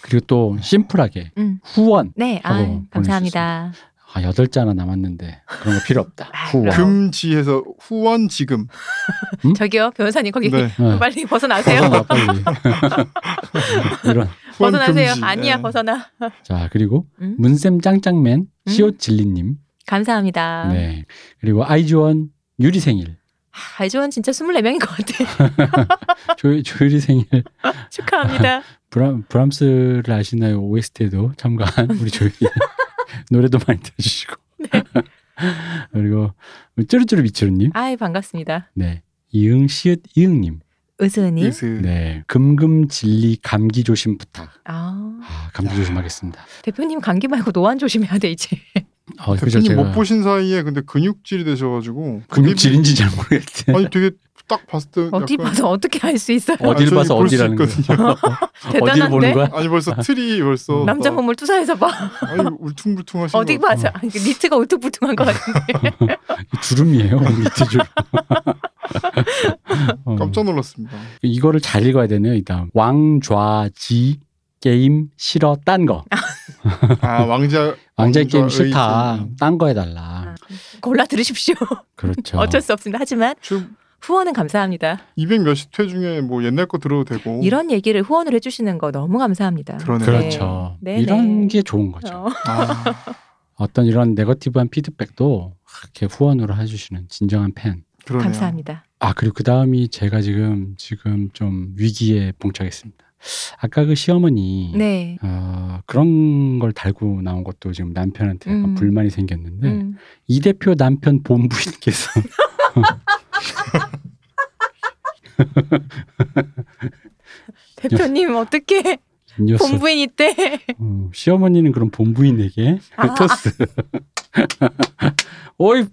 그리고 또 심플하게 음. 후원. 네, 아, 하고 감사합니다. 아, 여덟 자나 남았는데 그런 거 필요 없다. 아, 후원. 금지해서 후원 지금. 저기요 변호사님 거기 네. 네. 빨리 벗어나세요. 벗어나, 빨리. 이런. 벗어나세요. 금지. 아니야 네. 벗어나. 자, 그리고 음? 문쌤 짱짱맨 시옷 진리님. 감사합니다. 네. 그리고 아이즈원 유리 생일. 아, 아이즈원 진짜 24명인 것 같아. 조, 조유리 생일. 축하합니다. 브람, 브람스를 아시나요? OST에도 참가한 우리 조유리. 노래도 많이 들어주시고. 네. 그리고 쭈루쭈루 미츠루님. 아이 반갑습니다. 네. 이응 시읒 이응님. 의스님. Yes. 네. 금금 진리 감기 조심 부탁. 아 아, 감기 조심하겠습니다. 대표님 감기 말고 노안 조심해야 돼 이제. 어, 대표님 제가 못 보신 사이에 근데 근육질이 되셔가지고. 근육질인지 잘 모르겠대. 아니 되게 딱 봤을 때. 어디 약간- 봐서 어떻게 알 수 있어요? 저기 봐서 어디라는? 있거든요. 어디를 보는 대단한데. 거야? 아니 벌써 틀이 벌써. 남자 막- 몸을 투사해서 봐. 아니 울퉁불퉁하신 어디. 봐서 아니, 그 니트가 울퉁불퉁한 것 같은데. 주름이에요. 밑에 주름. 어, 깜짝 놀랐습니다. 이거를 잘 읽어야 되네요. 이다음 왕좌지 게임 싫어 딴 거. 아 왕자 왕자 게임 싫다. 딴 거 해달라. 골라 들으십시오. 그렇죠. 어쩔 수 없습니다. 하지만 지금 후원은 감사합니다. 200 몇십 회 중에 뭐 옛날 거 들어도 되고. 이런 얘기를 후원을 해주시는 거 너무 감사합니다. 그러네요. 그렇죠. 네. 네, 이런 네. 게 좋은 거죠. 어. 아, 어떤 이런 네거티브한 피드백도 이렇게 후원으로 해주시는 진정한 팬. 그러네요. 감사합니다. 아 그리고 그 다음이 제가 지금 지금 좀 위기에 봉착했습니다. 아까 그 시어머니 네. 어, 그런 걸 달고 나온 것도 지금 남편한테 약간 음. 불만이 생겼는데 음. 이 대표 남편 본부인께서 대표님 어떻게 이 녀석, 본부인 이때 어, 시어머니는 그럼 본부인에게 아. 토스. 어이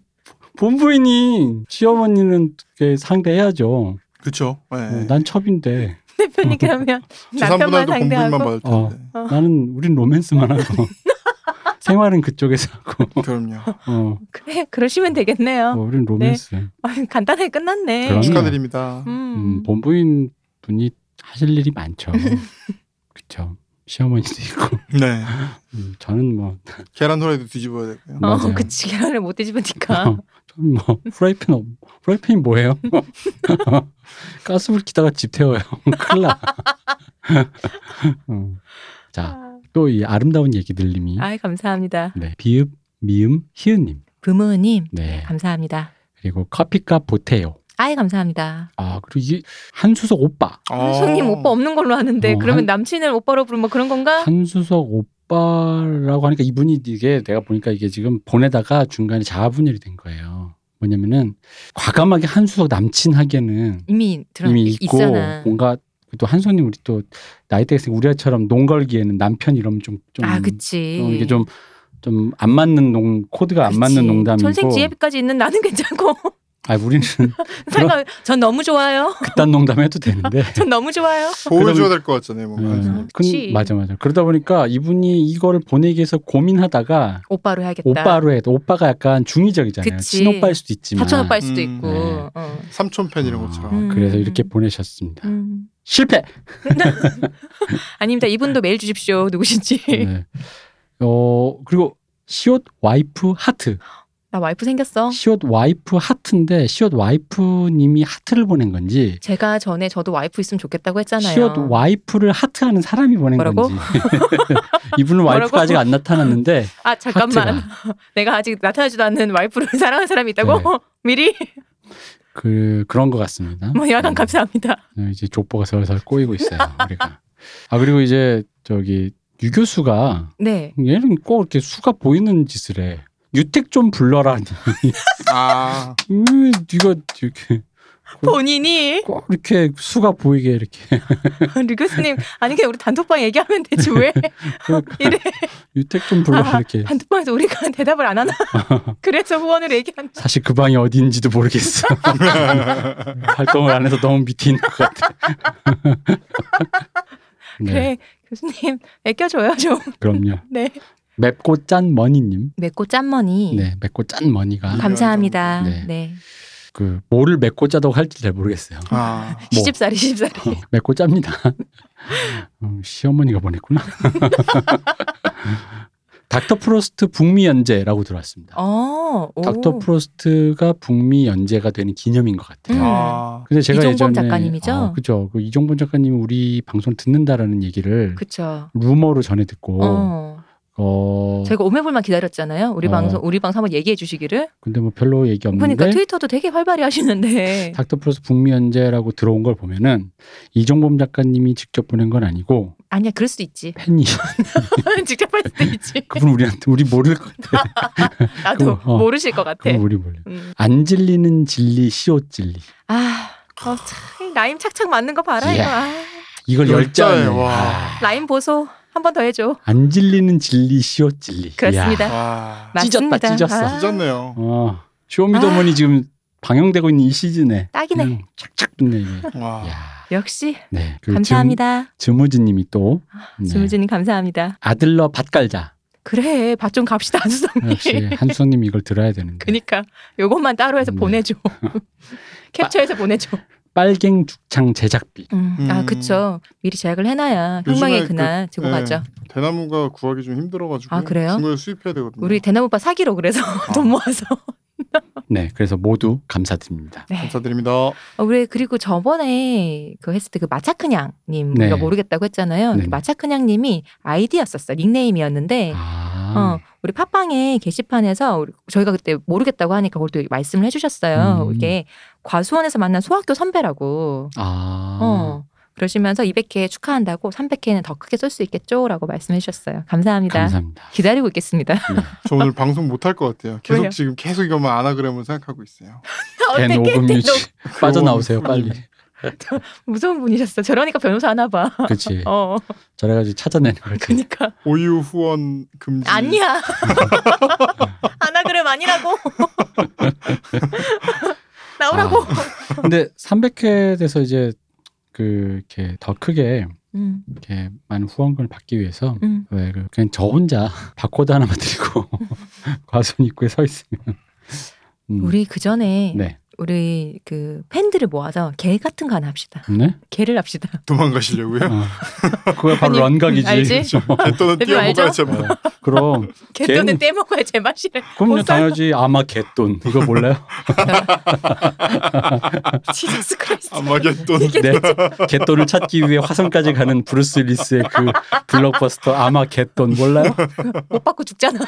본부인이 시어머니는 상대해야죠. 그렇죠. 네. 어, 난 첩인데 대표님 그러면 남편만 상대하고 받을 어. 텐데. 어. 나는 우린 로맨스만 하고 생활은 그쪽에서 하고 그럼요. 어, 그래 그러시면 되겠네요. 어, 우린 로맨스. 아, 간단하게 끝났네. 그럼요. 축하드립니다. 음. 음, 본부인 분이 하실 일이 많죠. 그렇죠. 시어머니도 있고 네. 음, 저는 뭐 계란 후라이도 뒤집어야 되고요. 어, 맞아요. 그치 계란을 못 뒤집으니까. 어, 저는 뭐 프라이팬 없, 프라이팬이 뭐예요? 가스불 키다가 집 태워요. 큰일 나. 어. 자, 또 이 아름다운 얘기 들림이 아, 감사합니다. 네, 비읍, 미음, 희은님. 부모님 네. 감사합니다. 그리고 커피값 보태요. 아이 감사합니다. 아, 그리고 이게 한수석 오빠. 어. 손님 오빠 없는 걸로 아는데 어, 그러면 한- 남친을 오빠로 부르면 뭐 그런 건가? 한수석 오빠라고 하니까 이분이 이게 내가 보니까 이게 지금 보내다가 중간에 자아분열이 된 거예요. 뭐냐면은 과감하게 한수석 남친 하기에는 이미 들어 이미 있고 있잖아. 뭔가 또 한손님 우리 또 나이대가 있으니까 우리처럼 농 걸기에는 남편 이러면 좀, 좀 아, 그치. 좀 이게 좀 좀 안 맞는 농 코드가 안 그치. 맞는 농담이고 전생 지혜비까지 있는 나는 괜찮고 아 우리는 상관 전 너무 좋아요. 그딴 농담 해도 되는데 전 너무 좋아요. 보여줘야 될 것 같잖아요. 뭔가. 음, 아, 근- 그치. 맞아 맞아 그러다 보니까 이분이 이거를 보내기 위해서 고민하다가 오빠로 해야겠다. 오빠로 해도 오빠가 약간 중의적이잖아요 그치. 친오빠일 수도 있지만 사촌 오빠일 수도 음, 있고. 네. 어. 삼촌 팬 이런 것처럼. 음. 그래서 이렇게 보내셨습니다 음. 실패 아닙니다. 이분도 메일 주십시오. 누구신지. 네. 어 그리고 시옷 와이프 하트 나 와이프 생겼어. 시옷 와이프 하트인데 시옷 와이프님이 하트를 보낸 건지 제가 전에 저도 와이프 있으면 좋겠다고 했잖아요. 시옷 와이프를 하트하는 사람이 보낸 뭐라고? 건지 이분은 와이프가? 아직 안 나타났는데 아 잠깐만. 하트가. 내가 아직 나타나지도 않는 와이프를 사랑하는 사람이 있다고? 네. 미리? 그 그런 것 같습니다. 뭐 약간 음, 감사합니다. 이제 족보가 슬슬 꼬이고 있어요 우리가. 아 그리고 이제 저기 유 교수가 네. 얘는 꼭 이렇게 수가 보이는 짓을 해. 유택 좀 불러라니. 아, 음, 네가 이렇게 본인이 꼭 이렇게 수가 보이게 이렇게 류 교수님 아니 그냥 우리 단톡방 얘기하면 되지 왜 이래 유택 좀 불러 아, 이렇게. 단톡방에서 우리가 대답을 안 하나 그래서 후원을 얘기한다 사실 그 방이 어디인지도 모르겠어. 활동을 안 해서 너무 밑에 있는 것 같아. 네, 그래 교수님 애껴줘요 좀 그럼요. 네. 맵고 짠 머니님. 맵고 짠 머니 네, 맵고 짠 머니가 감사합니다 네. 네. 그 뭐를 맵고 짜다고 할지 잘 모르겠어요. 아, 뭐. 시집살이 시집살이 어, 맵고 짭니다. 어, 시어머니가 보냈구나. 닥터 프로스트 북미 연재라고 들어왔습니다. 어, 오. 닥터 프로스트가 북미 연재가 되는 기념인 것 같아요. 음. 아, 근데 제가 이종범 예전에 작가님이죠? 어, 그죠. 그 이종범 작가님이 우리 방송 듣는다라는 얘기를 그쵸 루머로 전해 듣고 어, 어. 저희가 오매불망 기다렸잖아요 우리 어. 방송 우리 방송 한번 얘기해 주시기를 근데 뭐 별로 얘기 없는데 보니까 트위터도 되게 활발히 하시는데 닥터 프로스트 북미 연재라고 들어온 걸 보면은 이종범 작가님이 직접 보낸 건 아니고 아니야 그럴 수도 있지 팬이 직접 할 수도 있지 그분 우리한테 우리 모를 것 같아. 나도 그거, 어. 모르실 것 같아 그분 우리 몰래. 음. 안 질리는 진리 시옷 진리. 아 어, 참, 라임 착착 맞는 거 봐라 이거 이야. 아, 이걸 열자에, 와. 와. 라임 보소 한 번 더 해줘 안 질리는 진리 시옷 진리. 그렇습니다. 와, 맞습니다. 찢었다, 찢었어. 아, 찢었네요. 어. 쇼미더머니 지금 방영되고 있는 이 시즌에 딱이네 착착 붙네. 역시 네. 그 감사합니다 즘, 즈님이 또 네. 주무진님 감사합니다 아들러 밭갈자. 그래 밭 좀 갑시다 한수성님 역시 한수님 이걸 들어야 되는데. 그니까 요것만 따로 해서 네. 보내줘 캡처해서 보내줘 빨갱 죽창 제작비. 음. 아 음. 그쵸 미리 제약을 해놔야 흥망의 그- 그날 들고 네, 가죠 대나무가 구하기 좀 힘들어가지고 아, 그래요? 중을 수입해야 되거든요. 우리 대나무 오빠 사기로 그래서 돈 모아서 네. 그래서 모두 감사드립니다. 네. 감사드립니다. 어, 우리 그리고 저번에 그 했을 때 그 마차크냥님 네. 우리가 모르겠다고 했잖아요. 네. 그 마차크냥님이 아이디였었어 닉네임이었는데 아. 어, 우리 팟빵의 게시판에서 우리- 저희가 그때 모르겠다고 하니까 그걸 또 말씀을 해주셨어요. 음. 이게 과수원에서 만난 소학교 선배라고. 아. 어. 그러시면서 200회 축하한다고 300회는 더 크게 쏠 수 있겠죠라고 말씀해 주셨어요. 감사합니다. 감사합니다. 기다리고 있겠습니다. 저 오늘 방송 못 할 것 같아요. 계속 왜요? 지금 계속 이것만 아나그램을 생각하고 있어요. 된 어떻게 오금 유지 빠져나오세요 빨리. 무서운 분이셨어. 저러니까 변호사 하나 봐. 그렇지. 어, 저래가지고 찾아내는 거지. 그니까 오유 후원 금지. 아니야. 아나그램 아니라고. 나오라고. 근데 300회 돼서 이제 그 이렇게 더 크게 음, 이렇게 많은 후원금을 받기 위해서 음. 왜 그- 그냥 저 혼자 바코드 하나만 드리고 과순 입구에 서 있으면 음, 우리 그 전에 네. 우리 그 팬들을 모아서 개 같은 거 하나 합시다. 네? 개를 합시다. 도망가시려고요? 어. 그거 바로 아니, 런각이지. 알지? 개돈은 대표 알죠? 떼먹어야지. 뭐. 어, 그럼 개돈은 떼먹어야 제맛이래. 그럼요. 당연히 아마겟돈 이거 몰라요? Jesus Christ. 아마겟돈. 이게 네. 개돈을 찾기 위해 화성까지 가는 브루스 윌리스의 그 블록버스터 아마겟돈 몰라요? 못 받고 죽잖아.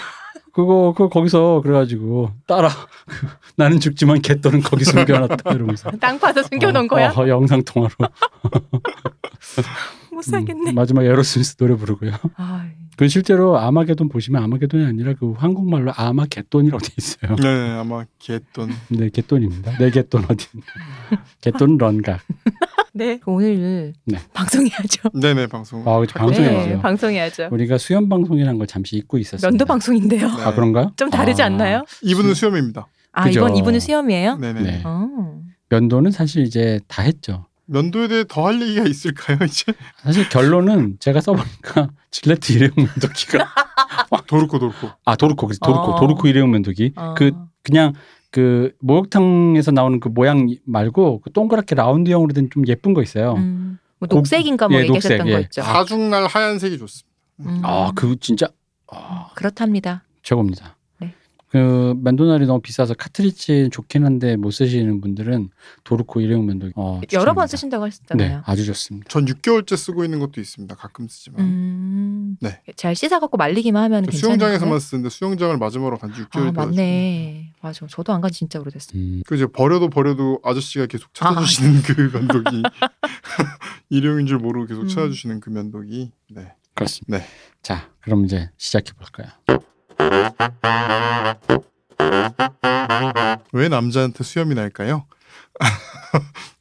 그거 그거 거기서 그래가지고 따라 나는 죽지만 개돈은 거기 숨겨놨다 이러면서 땅 파서 숨겨놓은 어, 거야. 어, 영상 통화로 못 살겠네. 음, 마지막 에로스미스 노래 부르고요. 아, 그 실제로 아마게돈 보시면 아마게돈이 아니라 그 한국말로 아마개돈이라고 돼 있어요. 네, 아마 개돈. 네 개돈입니다. 네 개돈 어디? 개돈 런각. 네. 오늘 네. 방송해야죠. 네네 방송. 아, 방송해야죠. 네, 방송해야죠. 우리가 수연 방송이라는 걸 잠시 잊고 있었어요. 면도 방송인데요. 네. 아 그런가요? 좀 다르지 아, 않나요? 이분은 수염입니다. 아 그죠. 이번 이분은 수염이에요? 네네. 네. 어. 면도는 사실 이제 다 했죠. 면도에 대해 더 할 얘기가 있을까요 이제? 사실 결론은 제가 써보니까 질레트 일회용 면도기가 도르코 도르코. 아 도르코 도르코 어. 도르코 일회용 면도기 어. 그 그냥 그 목욕탕에서 나오는 그 모양 말고 그 동그랗게 라운드형으로 된 좀 예쁜 거 있어요. 음, 뭐 녹색인가 뭐 예, 얘기하셨던 녹색, 거 예. 있죠. 사중날 하얀색이 좋습니다. 음. 아 그 진짜 아, 그렇답니다. 최고입니다. 네. 그 면도날이 너무 비싸서 카트리지 좋긴 한데 못 쓰시는 분들은 도르코 일회용 면도기 어, 여러 번. 쓰신다고 네, 하셨잖아요. 아주 좋습니다. 전 6개월째 쓰고 있는 것도 있습니다. 가끔 쓰지만. 음, 네. 잘 씻어갖고 말리기만 하면 저 괜찮은데. 수영장에서만 쓰는데 수영장을 마지막으로 간 지 6개월 아. 맞네. 맞아. 저도 안간지 진짜 오래됐어. 음, 그 이제 버려도 버려도 아저씨가 계속 아, 찾아주시는 그 면도기. 일용인 줄 모르고 계속 음. 찾아주시는 그 면도기. 네. 그렇습니다. 네. 자, 그럼 이제 시작해 볼까요? 왜 남자한테 수염이 날까요?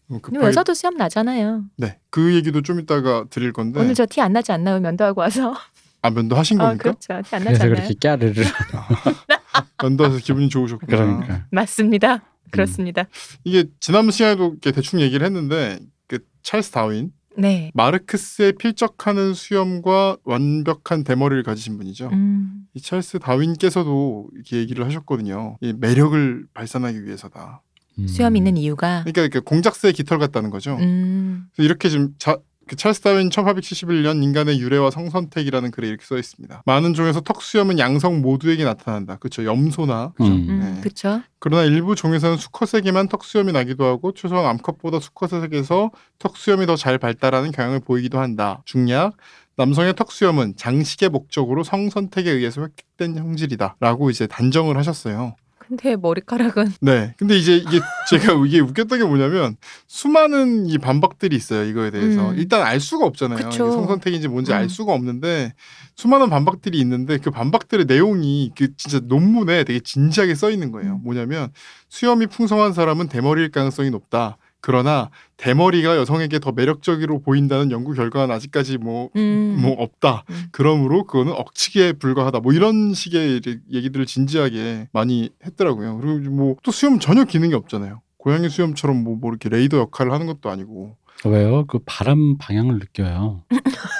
너무 근데 급하게- 여자도 수염 나잖아요. 네, 그 얘기도 좀 이따가 드릴 건데. 오늘 저 티 안 나지 않나요? 면도하고 와서. 아 면도 하신 아 겁니까? 그렇죠. 티 안 나지 그래서 않나요? 그렇게 까르르 면도해서 기분이 좋으셨구나. 그러니까 맞습니다. 그렇습니다. 이게 지난 시간에도 이렇게 대충 얘기를 했는데 그 찰스 다윈 네. 마르크스에 필적하는 수염과 완벽한 대머리를 가지신 분이죠. 음, 이 찰스 다윈께서도 이렇게 얘기를 하셨거든요. 이 매력을 발산하기 위해서다. 음. 수염 있는 이유가. 그러니까 이렇게 공작새의 깃털 같다는 거죠. 음, 그래서 이렇게 지금 자, 그 찰스 다윈 1871년 인간의 유래와 성선택이라는 글에 이렇게 써 있습니다. 많은 종에서 턱수염은 양성 모두에게 나타난다. 그렇죠. 염소나 그죠? 음. 음, 네. 그렇죠. 그러나 일부 종에서는 수컷에게만 턱수염이 나기도 하고 초성 암컷보다 수컷에게서 턱수염이 더 잘 발달하는 경향을 보이기도 한다. 중약 남성의 턱수염은 장식의 목적으로 성선택에 의해서 획득된 형질이다. 라고 이제 단정을 하셨어요. 근데 머리카락은 네. 근데 이제 이게 제가 이게 웃겼던 게 뭐냐면 수많은 이 반박들이 있어요. 이거에 대해서. 음. 일단 알 수가 없잖아요. 그쵸. 이게 성선택인지 뭔지 음. 알 수가 없는데 수많은 반박들이 있는데 그 반박들의 내용이 그 진짜 논문에 되게 진지하게 써 있는 거예요. 음. 뭐냐면 수염이 풍성한 사람은 대머리일 가능성이 높다. 그러나 대머리가 여성에게 더 매력적으로 보인다는 연구 결과는 아직까지 뭐 음, 뭐 없다. 음. 그러므로 그거는 억측에 불과하다. 뭐 이런 식의 얘기들을 진지하게 많이 했더라고요. 그리고 뭐 또 수염 전혀 기능이 없잖아요. 고양이 수염처럼 뭐, 뭐 이렇게 레이더 역할을 하는 것도 아니고. 왜요? 그 바람 방향을 느껴요.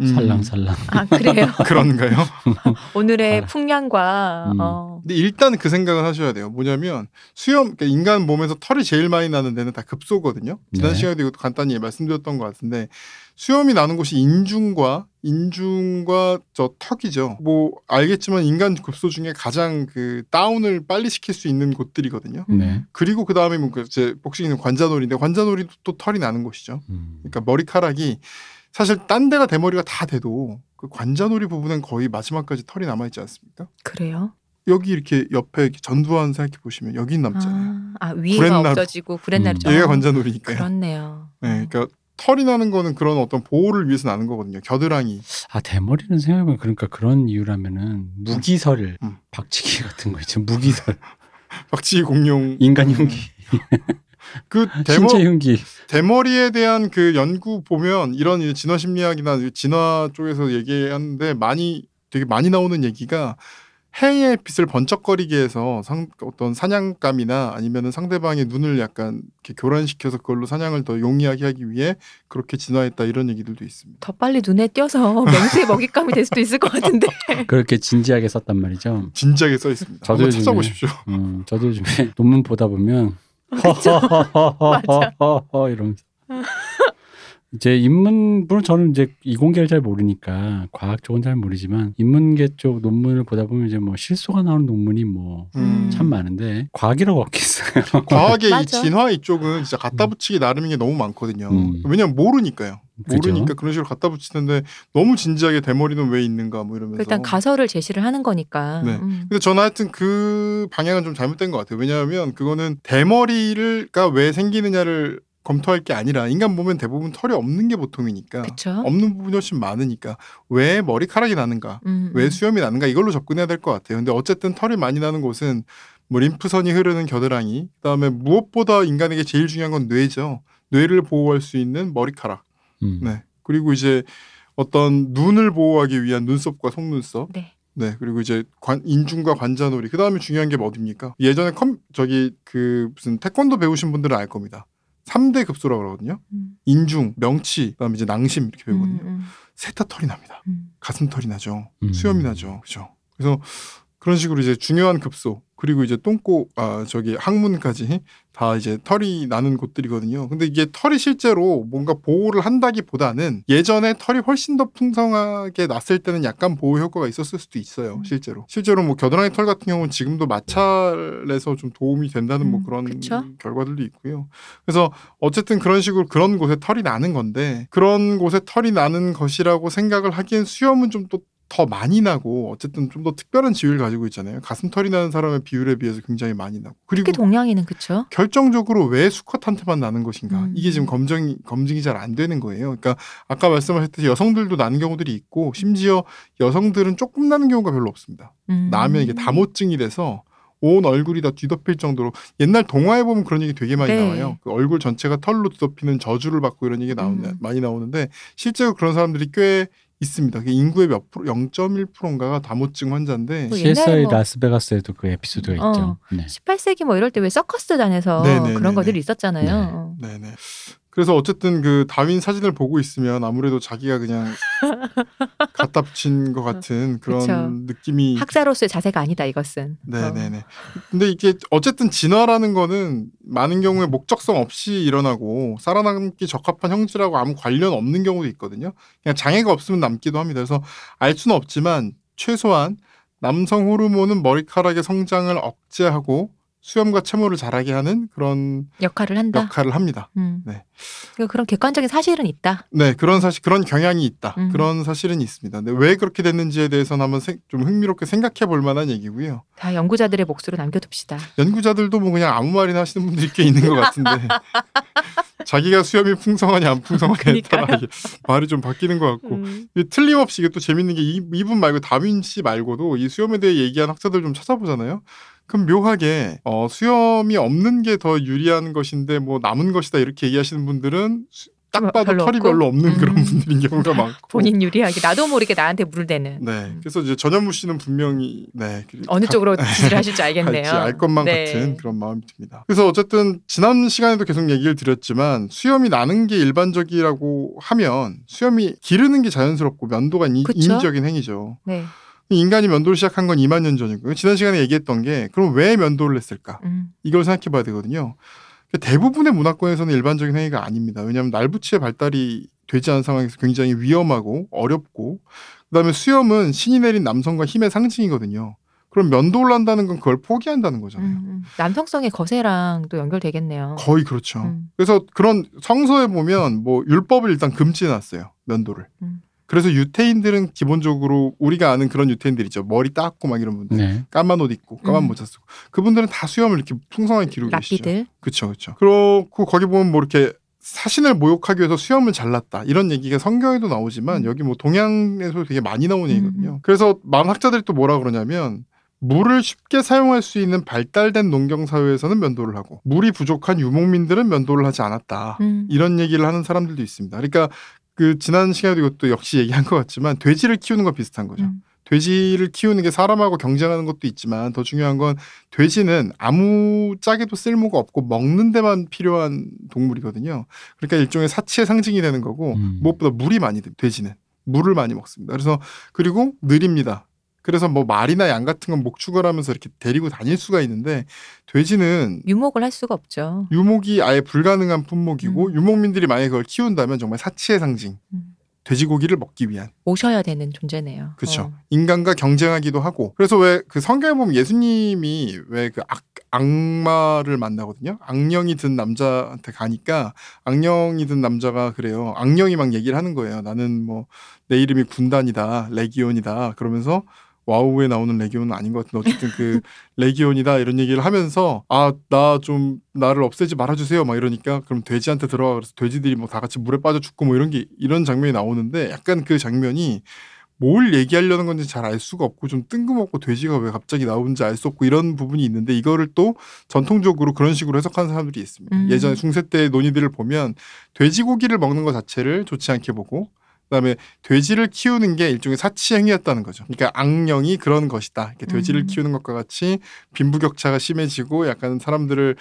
음, 살랑살랑. 아 그래요. 그런가요? 오늘의 아. 풍량과 음. 어, 근데 일단 그 생각은 하셔야 돼요. 뭐냐면 수염, 그러니까 인간 몸에서 털이 제일 많이 나는 데는 다 급소거든요. 지난 네. 시간에도 이것도 간단히 말씀드렸던 것 같은데 수염이 나는 곳이 인중과 인중과 저 턱이죠. 뭐 알겠지만 인간 급소 중에 가장 그 다운을 빨리 시킬 수 있는 곳들이거든요. 음. 네. 그리고 그 다음에 뭐제 복싱은 관자놀이인데 관자놀이도 또 털이 나는 곳이죠. 음. 그러니까 머리카락이 사실 딴 데가 대머리가 다 돼도 그 관자놀이 부분은 거의 마지막까지 털이 남아 있지 않습니까? 그래요. 여기 이렇게 옆에 이렇게 전두환 생각해 보시면 여긴 남잖아요. 아, 아 위에가 구렛나루. 없어지고 구렛나루죠. 음. 얘가 관자놀이니까요. 그렇네요. 네, 그러니까 털이 나는 거는 그런 어떤 보호를 위해서 나는 거거든요. 겨드랑이. 아 대머리는 생각해보면 그러니까 그런 이유라면은 무기설 음. 박치기 같은 거 있죠 무기설 박쥐 공룡 인간 흉기 그 대머, 신체 흉기 대머리에 대한 그 연구 보면 이런 진화 심리학이나 진화 쪽에서 얘기하는데 많이 되게 많이 나오는 얘기가 해의 빛을 번쩍거리게 해서 상, 어떤 사냥감이나 아니면은 상대방의 눈을 약간 이렇게 교란시켜서 그걸로 사냥을 더 용이하게 하기 위해 그렇게 진화했다 이런 얘기들도 있습니다. 더 빨리 눈에 띄어서 명수의 먹잇감이 될 수도 있을 것 같은데. 그렇게 진지하게 썼단 말이죠. 진지하게 써 있습니다. 저도 한번 요즘에- 찾아보십시오. 음, 저도 요즘에 논문 보다 보면 허허허허허허 이러면서 이제 인문 물론 저는 이제 이공계를 잘 모르니까 과학 쪽은 잘 모르지만 인문계 쪽 논문을 보다 보면 이제 뭐 실소가 나오는 논문이 뭐 음. 참 많은데 과학이라고 없겠어요. 과학의 이. 진화 이쪽은 진짜 갖다 붙이기 나름인 게 너무 많거든요. 음. 왜냐면 모르니까요. 그죠? 모르니까 그런 식으로 갖다 붙이는데 너무 진지하게 대머리는 왜 있는가 뭐 이러면서. 일단 가설을 제시를 하는 거니까. 네. 음. 근데 저는 하여튼 그 방향은 좀 잘못된 것 같아요. 왜냐하면 그거는 대머리가 왜 생기느냐를 검토할 게 아니라 인간 보면 대부분 털이 없는 게 보통이니까 그쵸. 없는 부분이 훨씬 많으니까 왜 머리카락이 나는가 음, 왜 음. 수염이 나는가 이걸로 접근해야 될 것 같아요. 근데 어쨌든 털이 많이 나는 곳은 뭐 림프선이 흐르는 겨드랑이 그다음에 무엇보다 인간에게 제일 중요한 건 뇌죠. 뇌를 보호할 수 있는 머리카락. 음. 네. 그리고 이제 어떤 눈을 보호하기 위한 눈썹과 속눈썹. 네. 네. 그리고 이제 관, 인중과 관자놀이. 그 다음에 중요한 게 어딥니까? 예전에 컴 저기 그 무슨 태권도 배우신 분들은 알 겁니다. 3대 급소라고 그러거든요. 음. 인중, 명치, 그다음에 이제 낭심 이렇게 배우거든요. 음, 음, 셋다 털이 납니다. 음. 가슴 털이 나죠. 음. 수염이 나죠. 그죠? 그래서 그런 식으로 이제 중요한 급소 그리고 이제 똥꼬 아 저기 항문까지 다 이제 털이 나는 곳들이거든요. 근데 이게 털이 실제로 뭔가 보호를 한다기보다는 예전에 털이 훨씬 더 풍성하게 났을 때는 약간 보호 효과가 있었을 수도 있어요. 음. 실제로. 실제로 뭐 겨드랑이 털 같은 경우는 지금도 마찰에서 좀 도움이 된다는 뭐 음, 그런 그쵸. 결과들도 있고요. 그래서 어쨌든 그런 식으로 그런 곳에 털이 나는 건데 그런 곳에 털이 나는 것이라고 생각을 하기엔 수염은 좀 또 더 많이 나고 어쨌든 좀 더 특별한 지위를 가지고 있잖아요. 가슴 털이 나는 사람의 비율에 비해서 굉장히 많이 나고 그리고 특히 동양인은 그쵸. 결정적으로 왜 수컷한테만 나는 것인가 음. 이게 지금 검증이 검증이 잘 안 되는 거예요. 그러니까 아까 말씀하셨듯이 여성들도 나는 경우들이 있고 심지어 여성들은 조금 나는 경우가 별로 없습니다. 음. 나면 이게 다모증이 돼서 온 얼굴이 다 뒤덮일 정도로 옛날 동화에 보면 그런 얘기 되게 많이 네. 나와요. 그 얼굴 전체가 털로 뒤덮이는 저주를 받고 이런 얘기 나오는 음. 많이 나오는데 실제로 그런 사람들이 꽤 있습니다. 그게 인구의 몇 프로, 0.1%인가가 다모증 환자인데 뭐 옛날에 CSI 뭐- 라스베가스에도 그 에피소드가 어. 있죠. 네. 18세기 뭐 이럴 때 왜 서커스단에서 네네네네. 그런 것들이 있었잖아요. 네. 어. 네네. 그래서 어쨌든 그 다윈 사진을 보고 있으면 아무래도 자기가 그냥 갖다 붙인 것 같은 그런 그쵸. 느낌이 학자로서의 자세가 아니다 이것은. 어. 네네네. 근데 이게 어쨌든 진화라는 거는 많은 경우에 목적성 없이 일어나고 살아남기 적합한 형질하고 아무 관련 없는 경우도 있거든요. 그냥 장애가 없으면 남기도 합니다. 그래서 알 수는 없지만 최소한 남성 호르몬은 머리카락의 성장을 억제하고 수염과 채모를 자라게 하는 그런 역할을 한다. 역할을 합니다. 음. 네. 그러니까 그런 객관적인 사실은 있다. 네, 그런 사실 그런 경향이 있다. 음. 그런 사실은 있습니다. 근데 왜 그렇게 됐는지에 대해서는 한번 생- 좀 흥미롭게 생각해 볼 만한 얘기고요. 다 연구자들의 몫으로 남겨둡시다. 연구자들도 뭐 그냥 아무 말이나 하시는 분들이 꽤 있는 것 같은데 자기가 수염이 풍성하냐 안 풍성하냐에 따라. 이게 말이 좀 바뀌는 것 같고 음. 틀림없이 이게 또 재밌는 게 이, 이분 말고 다윈 씨 말고도 이 수염에 대해 얘기한 학자들 좀 찾아보잖아요. 그럼 묘하게 어, 수염이 없는 게 더 유리한 것인데 뭐 남은 것이다 이렇게 얘기하시는 분들은 수- 딱뭐 봐도 별로 털이 없고? 별로 없는 그런 음. 분들인 경우가 많고 본인 유리하게 나도 모르게 나한테 물을 대는. 네, 그래서 이제 전현무 씨는 분명히 네 그- 어느 가- 쪽으로 지지를 하실지 알겠네요. 알 것만 네. 같은 그런 마음이 듭니다. 그래서 어쨌든 지난 시간에도 계속 얘기를 드렸지만 수염이 나는 게 일반적이라고 하면 수염이 기르는 게 자연스럽고 면도가 인, 그쵸? 인위적인 행위죠. 네. 인간이 면도를 시작한 건 2만 년 전이고요. 지난 시간에 얘기했던 게 그럼 왜 면도를 했을까? 음. 이걸 생각해 봐야 되거든요. 대부분의 문화권에서는 일반적인 행위가 아닙니다. 왜냐하면 날부치의 발달이 되지 않은 상황에서 굉장히 위험하고 어렵고 그다음에 수염은 신이 내린 남성과 힘의 상징이거든요. 그럼 면도를 한다는 건 그걸 포기한다는 거잖아요. 음, 음. 남성성의 거세랑 또 연결되겠네요. 거의 그렇죠. 음. 그래서 그런 성서에 보면 뭐 율법을 일단 금지해놨어요. 면도를. 음. 그래서 유태인들은 기본적으로 우리가 아는 그런 유태인들 있죠. 머리 닦고 막 이런 분들. 네. 까만 옷 입고 까만 음. 모자 쓰고 그분들은 다 수염을 이렇게 풍성하게 기르고 계시죠. 그렇죠, 그렇죠. 그렇고 거기 보면 뭐 이렇게 사신을 모욕하기 위해서 수염을 잘랐다 이런 얘기가 성경에도 나오지만 음. 여기 뭐 동양에서 되게 많이 나오는 얘기거든요. 음. 그래서 만학자들이 또 뭐라 그러냐면 물을 쉽게 사용할 수 있는 발달된 농경 사회에서는 면도를 하고 물이 부족한 유목민들은 면도를 하지 않았다. 음. 이런 얘기를 하는 사람들도 있습니다. 그러니까 그 지난 시간에도 이것도 역시 얘기한 것 같지만 돼지를 키우는 거 비슷한 거죠. 음. 돼지를 키우는 게 사람하고 경쟁하는 것도 있지만 더 중요한 건 돼지는 아무 짝에도 쓸모가 없고 먹는 데만 필요한 동물이거든요. 그러니까 일종의 사치의 상징이 되는 거고 음. 무엇보다 물이 많이 돼 돼지는 물을 많이 먹습니다. 그래서 그리고 느립니다. 그래서 뭐 말이나 양 같은 건 목축을 하면서 이렇게 데리고 다닐 수가 있는데 돼지는 유목을 할 수가 없죠. 유목이 아예 불가능한 품목이고 음. 유목민들이 만약에 그걸 키운다면 정말 사치의 상징 음. 돼지고기를 먹기 위한 오셔야 되는 존재네요. 그렇죠. 어. 인간과 경쟁하기도 하고. 그래서 왜 그 성경에 보면 예수님이 왜 그 악마를 만나거든요. 악령이 든 남자한테 가니까 악령이 든 남자가 그래요. 악령이 막 얘기를 하는 거예요. 나는 뭐 내 이름이 군단이다, 레기온이다. 그러면서 와우에 나오는 레기온은 아닌 것 같은데 어쨌든 그 레기온이다 이런 얘기를 하면서 아 나 좀 나를 없애지 말아주세요 막 이러니까 그럼 돼지한테 들어가 그래서 돼지들이 뭐 다 같이 물에 빠져 죽고 뭐 이런 게 이런 장면이 나오는데 약간 그 장면이 뭘 얘기하려는 건지 잘 알 수가 없고 좀 뜬금없고 돼지가 왜 갑자기 나오는지 알 수 없고 이런 부분이 있는데 이거를 또 전통적으로 그런 식으로 해석하는 사람들이 있습니다. 음. 예전에 숭세 때 논의들을 보면 돼지고기를 먹는 것 자체를 좋지 않게 보고 그다음에 돼지를 키우는 게 일종의 사치 행위였다는 거죠. 그러니까 악령이 그런 것이다. 이렇게 돼지를 음. 키우는 것과 같이 빈부격차가 심해지고 약간 사람들을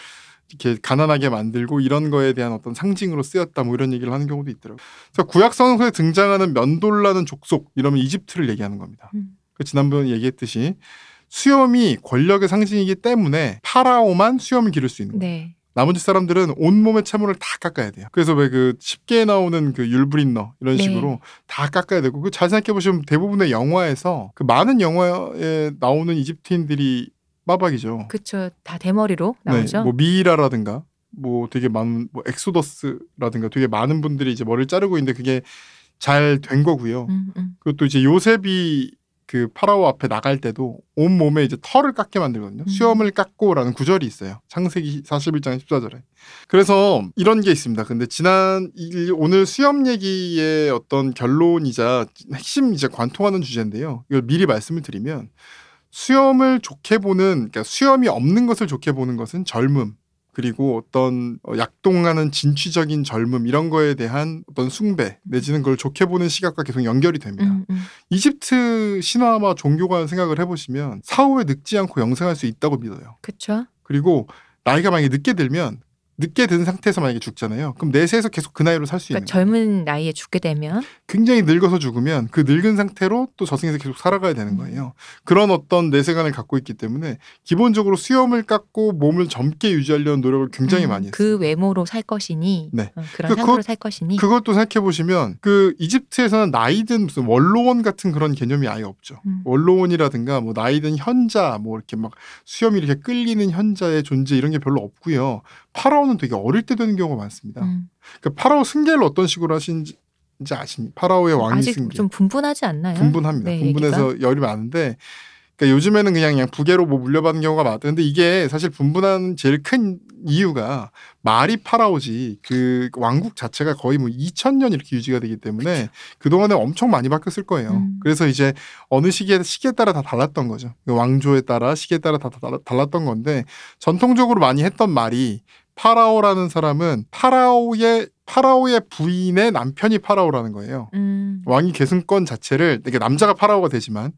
이렇게 가난하게 만들고 이런 거에 대한 어떤 상징으로 쓰였다 뭐 이런 얘기를 하는 경우도 있더라고요. 그래서 구약 성서에 등장하는 면돌라는 족속 이러면 이집트를 얘기하는 겁니다. 음. 그 지난번에 얘기했듯이 수염이 권력의 상징이기 때문에 파라오만 수염을 기를 수 있는 거예요. 네. 나머지 사람들은 온몸의 채모를 다 깎아야 돼요. 그래서 왜 그 쉽게 나오는 그 율브린너 이런 네. 식으로 다 깎아야 되고 그 잘 생각해 보시면 대부분의 영화에서 그 많은 영화에 나오는 이집트인들이 빠박이죠. 그쵸. 다 대머리로 나오죠. 네, 뭐 미이라라든가 뭐 되게 많은 뭐 엑소더스라든가 되게 많은 분들이 이제 머리를 자르고 있는데 그게 잘 된 거고요. 음, 음. 그것도 이제 요셉이 그 파라오 앞에 나갈 때도 온 몸에 이제 털을 깎게 만들거든요. 음. 수염을 깎고라는 구절이 있어요. 창세기 41장 14절에. 그래서 이런 게 있습니다. 근데 지난 이- 오늘 수염 얘기의 어떤 결론이자 핵심 이제 관통하는 주제인데요. 이걸 미리 말씀을 드리면 수염을 좋게 보는 그러니까 수염이 없는 것을 좋게 보는 것은 젊음 그리고 어떤 어, 약동하는 진취적인 젊음 이런 거에 대한 어떤 숭배 내지는 그걸 좋게 보는 시각과 계속 연결이 됩니다. 음, 음. 이집트 신화와 종교관 생각을 해보시면 사후에 늙지 않고 영생할 수 있다고 믿어요. 그쵸. 그리고 나이가 만약에 늦게 들면 늦게 든 상태에서 만약에 죽잖아요. 그럼 내세에서 계속 그 나이로 살 수 있는 그러니까 거예요. 젊은 나이에 죽게 되면 굉장히 늙어서 죽으면 그 늙은 상태로 또 저승에서 계속 살아가야 되는 음. 거예요. 그런 어떤 내세관을 갖고 있기 때문에 기본적으로 수염을 깎고 몸을 젊게 유지하려는 노력을 굉장히 음, 많이 했어요. 그 외모로 살 것이니 네. 어, 그런 그- 상태로 살 것이니 그것도 생각해 보시면 그 이집트에서는 나이든 무슨 원로원 같은 그런 개념이 아예 없죠. 음. 원로원이라든가 뭐 나이든 현자 뭐 이렇게 막 수염이 이렇게 끌리는 현자의 존재 이런 게 별로 없고요. 파라오는 되게 어릴 때 되는 경우가 많습니다. 음. 그 파라오 승계를 어떤 식으로 하시는지 아시니? 파라오의 왕위 아직 승계. 좀 분분하지 않나요? 분분합니다. 네, 분분해서 열이 많은데 그러니까 요즘에는 그냥 그냥 부계로 뭐 물려받는 경우가 많다. 근데 이게 사실 분분한 제일 큰 이유가 말이 파라오지 그 왕국 자체가 거의 뭐 2000년 이렇게 유지가 되기 때문에 그 동안에 엄청 많이 바뀌었을 거예요. 음. 그래서 이제 어느 시기에 시기에 따라 다 달랐던 거죠. 그 왕조에 따라 시기에 따라 다 달랐던 건데 전통적으로 많이 했던 말이 파라오라는 사람은 파라오의 파라오의 부인의 남편이 파라오라는 거예요. 음. 왕위 계승권 자체를 이게 남자가 파라오가 되지만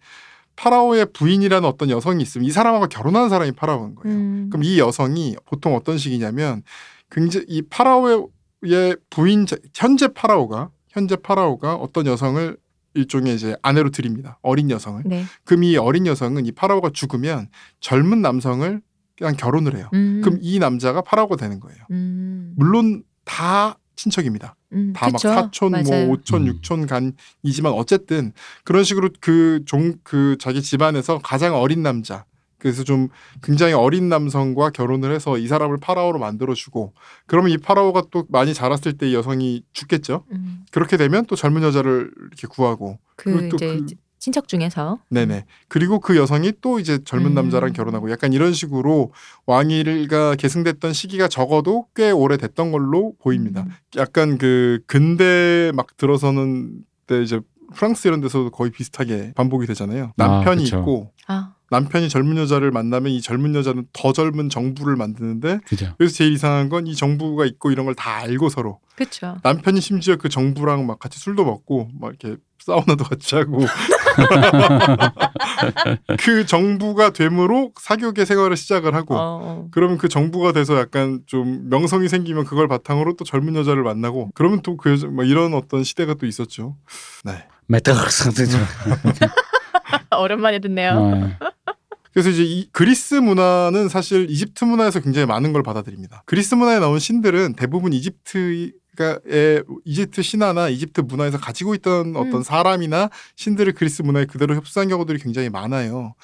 파라오의 부인이라는 어떤 여성이 있으면 이 사람하고 결혼한 사람이 파라오인 거예요. 음. 그럼 이 여성이 보통 어떤 식이냐면 굉장히 이 파라오의 부인 자- 현재 파라오가 현재 파라오가 어떤 여성을 일종의 이제 아내로 들입니다. 어린 여성을. 네. 그럼 이 어린 여성은 이 파라오가 죽으면 젊은 남성을 그냥 결혼을 해요. 음. 그럼 이 남자가 파라오가 되는 거예요. 음. 물론 다 친척입니다. 음. 다 막. 사촌 맞아요. 뭐 오촌 음. 육촌 간이지만 어쨌든 그런 식으로 그 종 그 자기 집안에서 가장 어린 남자 그래서 좀 굉장히 어린 남성과 결혼을 해서 이 사람을 파라오로 만들어주고 그러면 이 파라오가 또 많이 자랐을 때이 여성이 죽겠죠 음. 그렇게 되면 또 젊은 여자를 이렇게 구하고 그 그리고 또 이제 그- 친척 중에서. 네네. 그리고 그 여성이 또 이제 젊은 음. 남자랑 결혼하고 약간 이런 식으로 왕위가 계승됐던 시기가 적어도 꽤 오래 됐던 걸로 보입니다. 음. 약간 그 근대 막 들어서는 때 이제 프랑스 이런 데서도 거의 비슷하게 반복이 되잖아요. 남편이 그쵸. 있고 아, 남편이 젊은 여자를 만나면 이 젊은 여자는 더 젊은 정부를 만드는데 그죠. 그래서 제일 이상한 건 이 정부가 있고 이런 걸 다 알고 서로 그렇죠. 남편이 심지어 그 정부랑 막 같이 술도 먹고 막 이렇게 사우나도 같이 하고 그 정부가 되므로 사교계 생활을 시작을 하고 어. 그러면 그 정부가 돼서 약간 좀 명성이 생기면 그걸 바탕으로 또 젊은 여자를 만나고 그러면 또 그 여자 뭐 이런 어떤 시대가 또 있었죠. 네. 메타버스. 오랜만에 듣네요. 어, 그래서 이제 이 그리스 문화는 사실 이집트 문화에서 굉장히 많은 걸 받아들입니다. 그리스 문화에 나온 신들은 대부분 이집트 의 이집트 신화나 이집트 문화에서 가지고 있던 어떤 음. 사람이나 신들을 그리스 문화에 그대로 흡수한 경우들이 굉장히 많아요.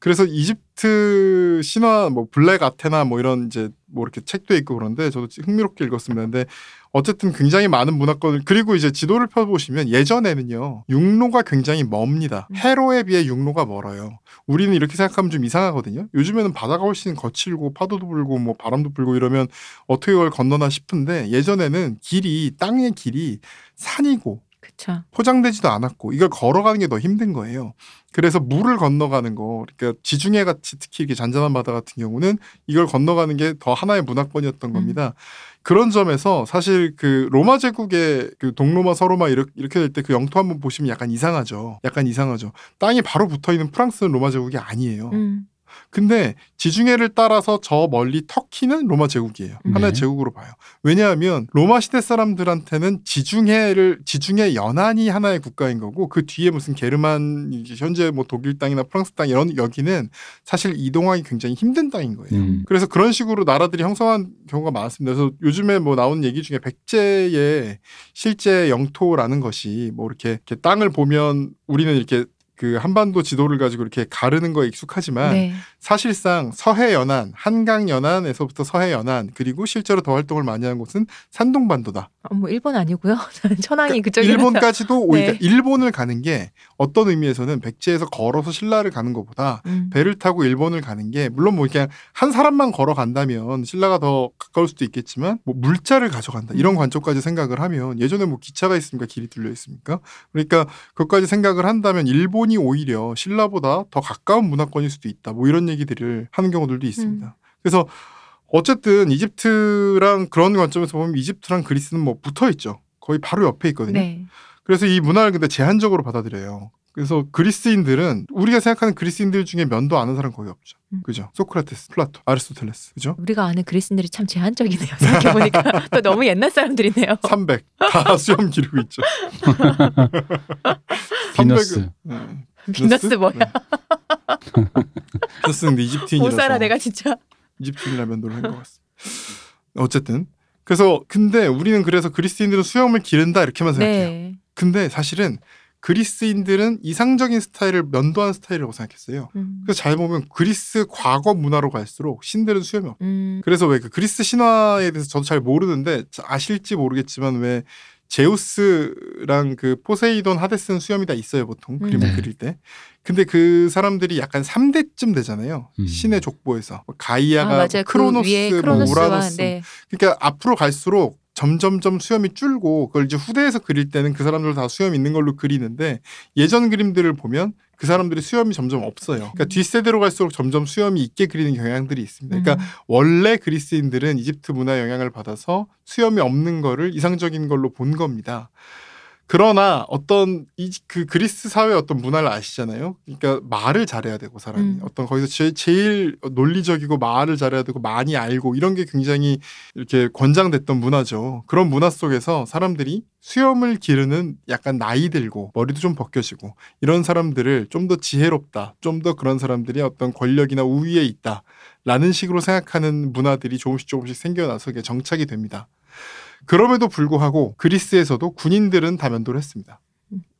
그래서 이집트 신화 뭐 블랙 아테나 뭐 이런 이제 뭐 이렇게 책도 있고 그런데 저도 흥미롭게 읽었습니다. 근데 어쨌든 굉장히 많은 문화권을 그리고 이제 지도를 펴보시면 예전에는요 육로가 굉장히 멉니다. 음. 해로에 비해 육로가 멀어요. 우리는 이렇게 생각하면 좀 이상하거든요. 요즘에는 바다가 훨씬 거칠고 파도도 불고 뭐 바람도 불고 이러면 어떻게 그걸 건너나 싶은데 예전에는 길이 땅의 길이 산이고 그렇죠. 포장되지도 않았고 이걸 걸어가는 게 더 힘든 거예요. 그래서 물을 건너가는 거, 그러니까 지중해 같이 특히 이렇게 잔잔한 바다 같은 경우는 이걸 건너가는 게 더 하나의 문화권이었던 음. 겁니다. 그런 점에서 사실 그 로마 제국의 그 동로마 서로마 이렇게, 이렇게 될 때 그 영토 한번 보시면 약간 이상하죠. 약간 이상하죠. 땅이 바로 붙어 있는 프랑스는 로마 제국이 아니에요. 음. 근데 지중해를 따라서 저 멀리 터키는 로마 제국이에요. 음. 하나의 네. 제국으로 봐요. 왜냐하면 로마 시대 사람들한테는 지중해를 지중해 연안이 하나의 국가인 거고 그 뒤에 무슨 게르만 현재 뭐 독일 땅이나 프랑스 땅 이런 여기는 사실 이동하기 굉장히 힘든 땅인 거예요. 음. 그래서 그런 식으로 나라들이 형성한 경우가 많았습니다. 그래서 요즘에 뭐 나오는 얘기 중에 백제의 실제 영토라는 것이 뭐 이렇게, 이렇게 땅을 보면 우리는 이렇게 그 한반도 지도를 가지고 이렇게 가르는 거에 익숙하지만 네. 사실상 서해 연안, 한강 연안에서부터 서해 연안 그리고 실제로 더 활동을 많이 한 곳은 산동반도다. 어, 뭐 일본 아니고요. 천황이 그러니까 그쪽에 일본까지도 오히려 네. 일본을 가는 게 어떤 의미에서는 백제에서 걸어서 신라를 가는 것보다 음. 배를 타고 일본을 가는 게 물론 뭐 그냥 한 사람만 걸어 간다면 신라가 더 가까울 수도 있겠지만 뭐 물자를 가져간다 이런 음. 관점까지 생각을 하면 예전에 뭐 기차가 있습니까 길이 뚫려 있습니까 그러니까 그것까지 생각을 한다면 일본 이 오히려 신라보다 더 가까운 문화권일 수도 있다 뭐 이런 얘기들을 하는 경우들도 있습니다 음. 그래서 어쨌든 이집트랑 그런 관점에서 보면 이집트랑 그리스는 뭐 붙어 있죠 거의 바로 옆에 있거든요 네. 그래서 이 문화를 근데 제한적으로 받아들여요. 그래서 그리스인들은 우리가 생각하는 그리스인들 중에 면도 아는 사람 거의 없죠. 음. 그죠? 소크라테스, 플라토, 아리스토텔레스. 그죠? 우리가 아는 그리스인들이 참 제한적이네요. 생각해 보니까 또 너무 옛날 사람들이네요. 300. 다 수염 기르고 있죠. 비너스. 300은, 네. 비너스 뭐야? 네. 비너스는 이집트인이라서 못 살아 내가 진짜. 이집트인이라 면도를 한 것 같습니다. 어쨌든 그래서 근데 우리는 그래서 그리스인들은 수염을 기른다 이렇게만 생각해요. 네. 근데 사실은 그리스인들은 이상적인 스타일을 면도한 스타일이라고 생각했어요. 음. 그래서 잘 보면 그리스 과거 문화로 갈수록 신들은 수염이 없어요. 음. 그래서 왜 그 그리스 신화에 대해서 저도 잘 모르는데 아실지 모르겠지만 왜 제우스랑 그 포세이돈 하데스는 수염이 다 있어요 보통 그림을 네. 그릴 때. 근데 그 사람들이 약간 3대쯤 되잖아요. 음. 신의 족보에서 뭐아 가이아가 맞아요. 뭐그 크로노스, 뭐 크로노스와 우라노스. 네. 그러니까 앞으로 갈수록 점점점 수염이 줄고 그걸 이제 후대에서 그릴 때는 그 사람들 다 수염 있는 걸로 그리는데 예전 그림들을 보면 그 사람들이 수염이 점점 없어요. 그러니까 음. 뒷세대로 갈수록 점점 수염이 있게 그리는 경향들이 있습니다. 그러니까 음. 원래 그리스인들은 이집트 문화 영향을 받아서 수염이 없는 거를 이상적인 걸로 본 겁니다. 그러나 어떤 이 그 그리스 사회 어떤 문화를 아시잖아요. 그러니까 말을 잘해야 되고 사람이 음. 어떤 거기서 제, 제일 논리적이고 말을 잘해야 되고 많이 알고 이런 게 굉장히 이렇게 권장됐던 문화죠. 그런 문화 속에서 사람들이 수염을 기르는 약간 나이 들고 머리도 좀 벗겨지고 이런 사람들을 좀 더 지혜롭다, 좀 더 그런 사람들이 어떤 권력이나 우위에 있다. 라는 식으로 생각하는 문화들이 조금씩 조금씩 생겨나서 이게 정착이 됩니다. 그럼에도 불구하고 그리스에서도 군인들은 다 면도를 했습니다.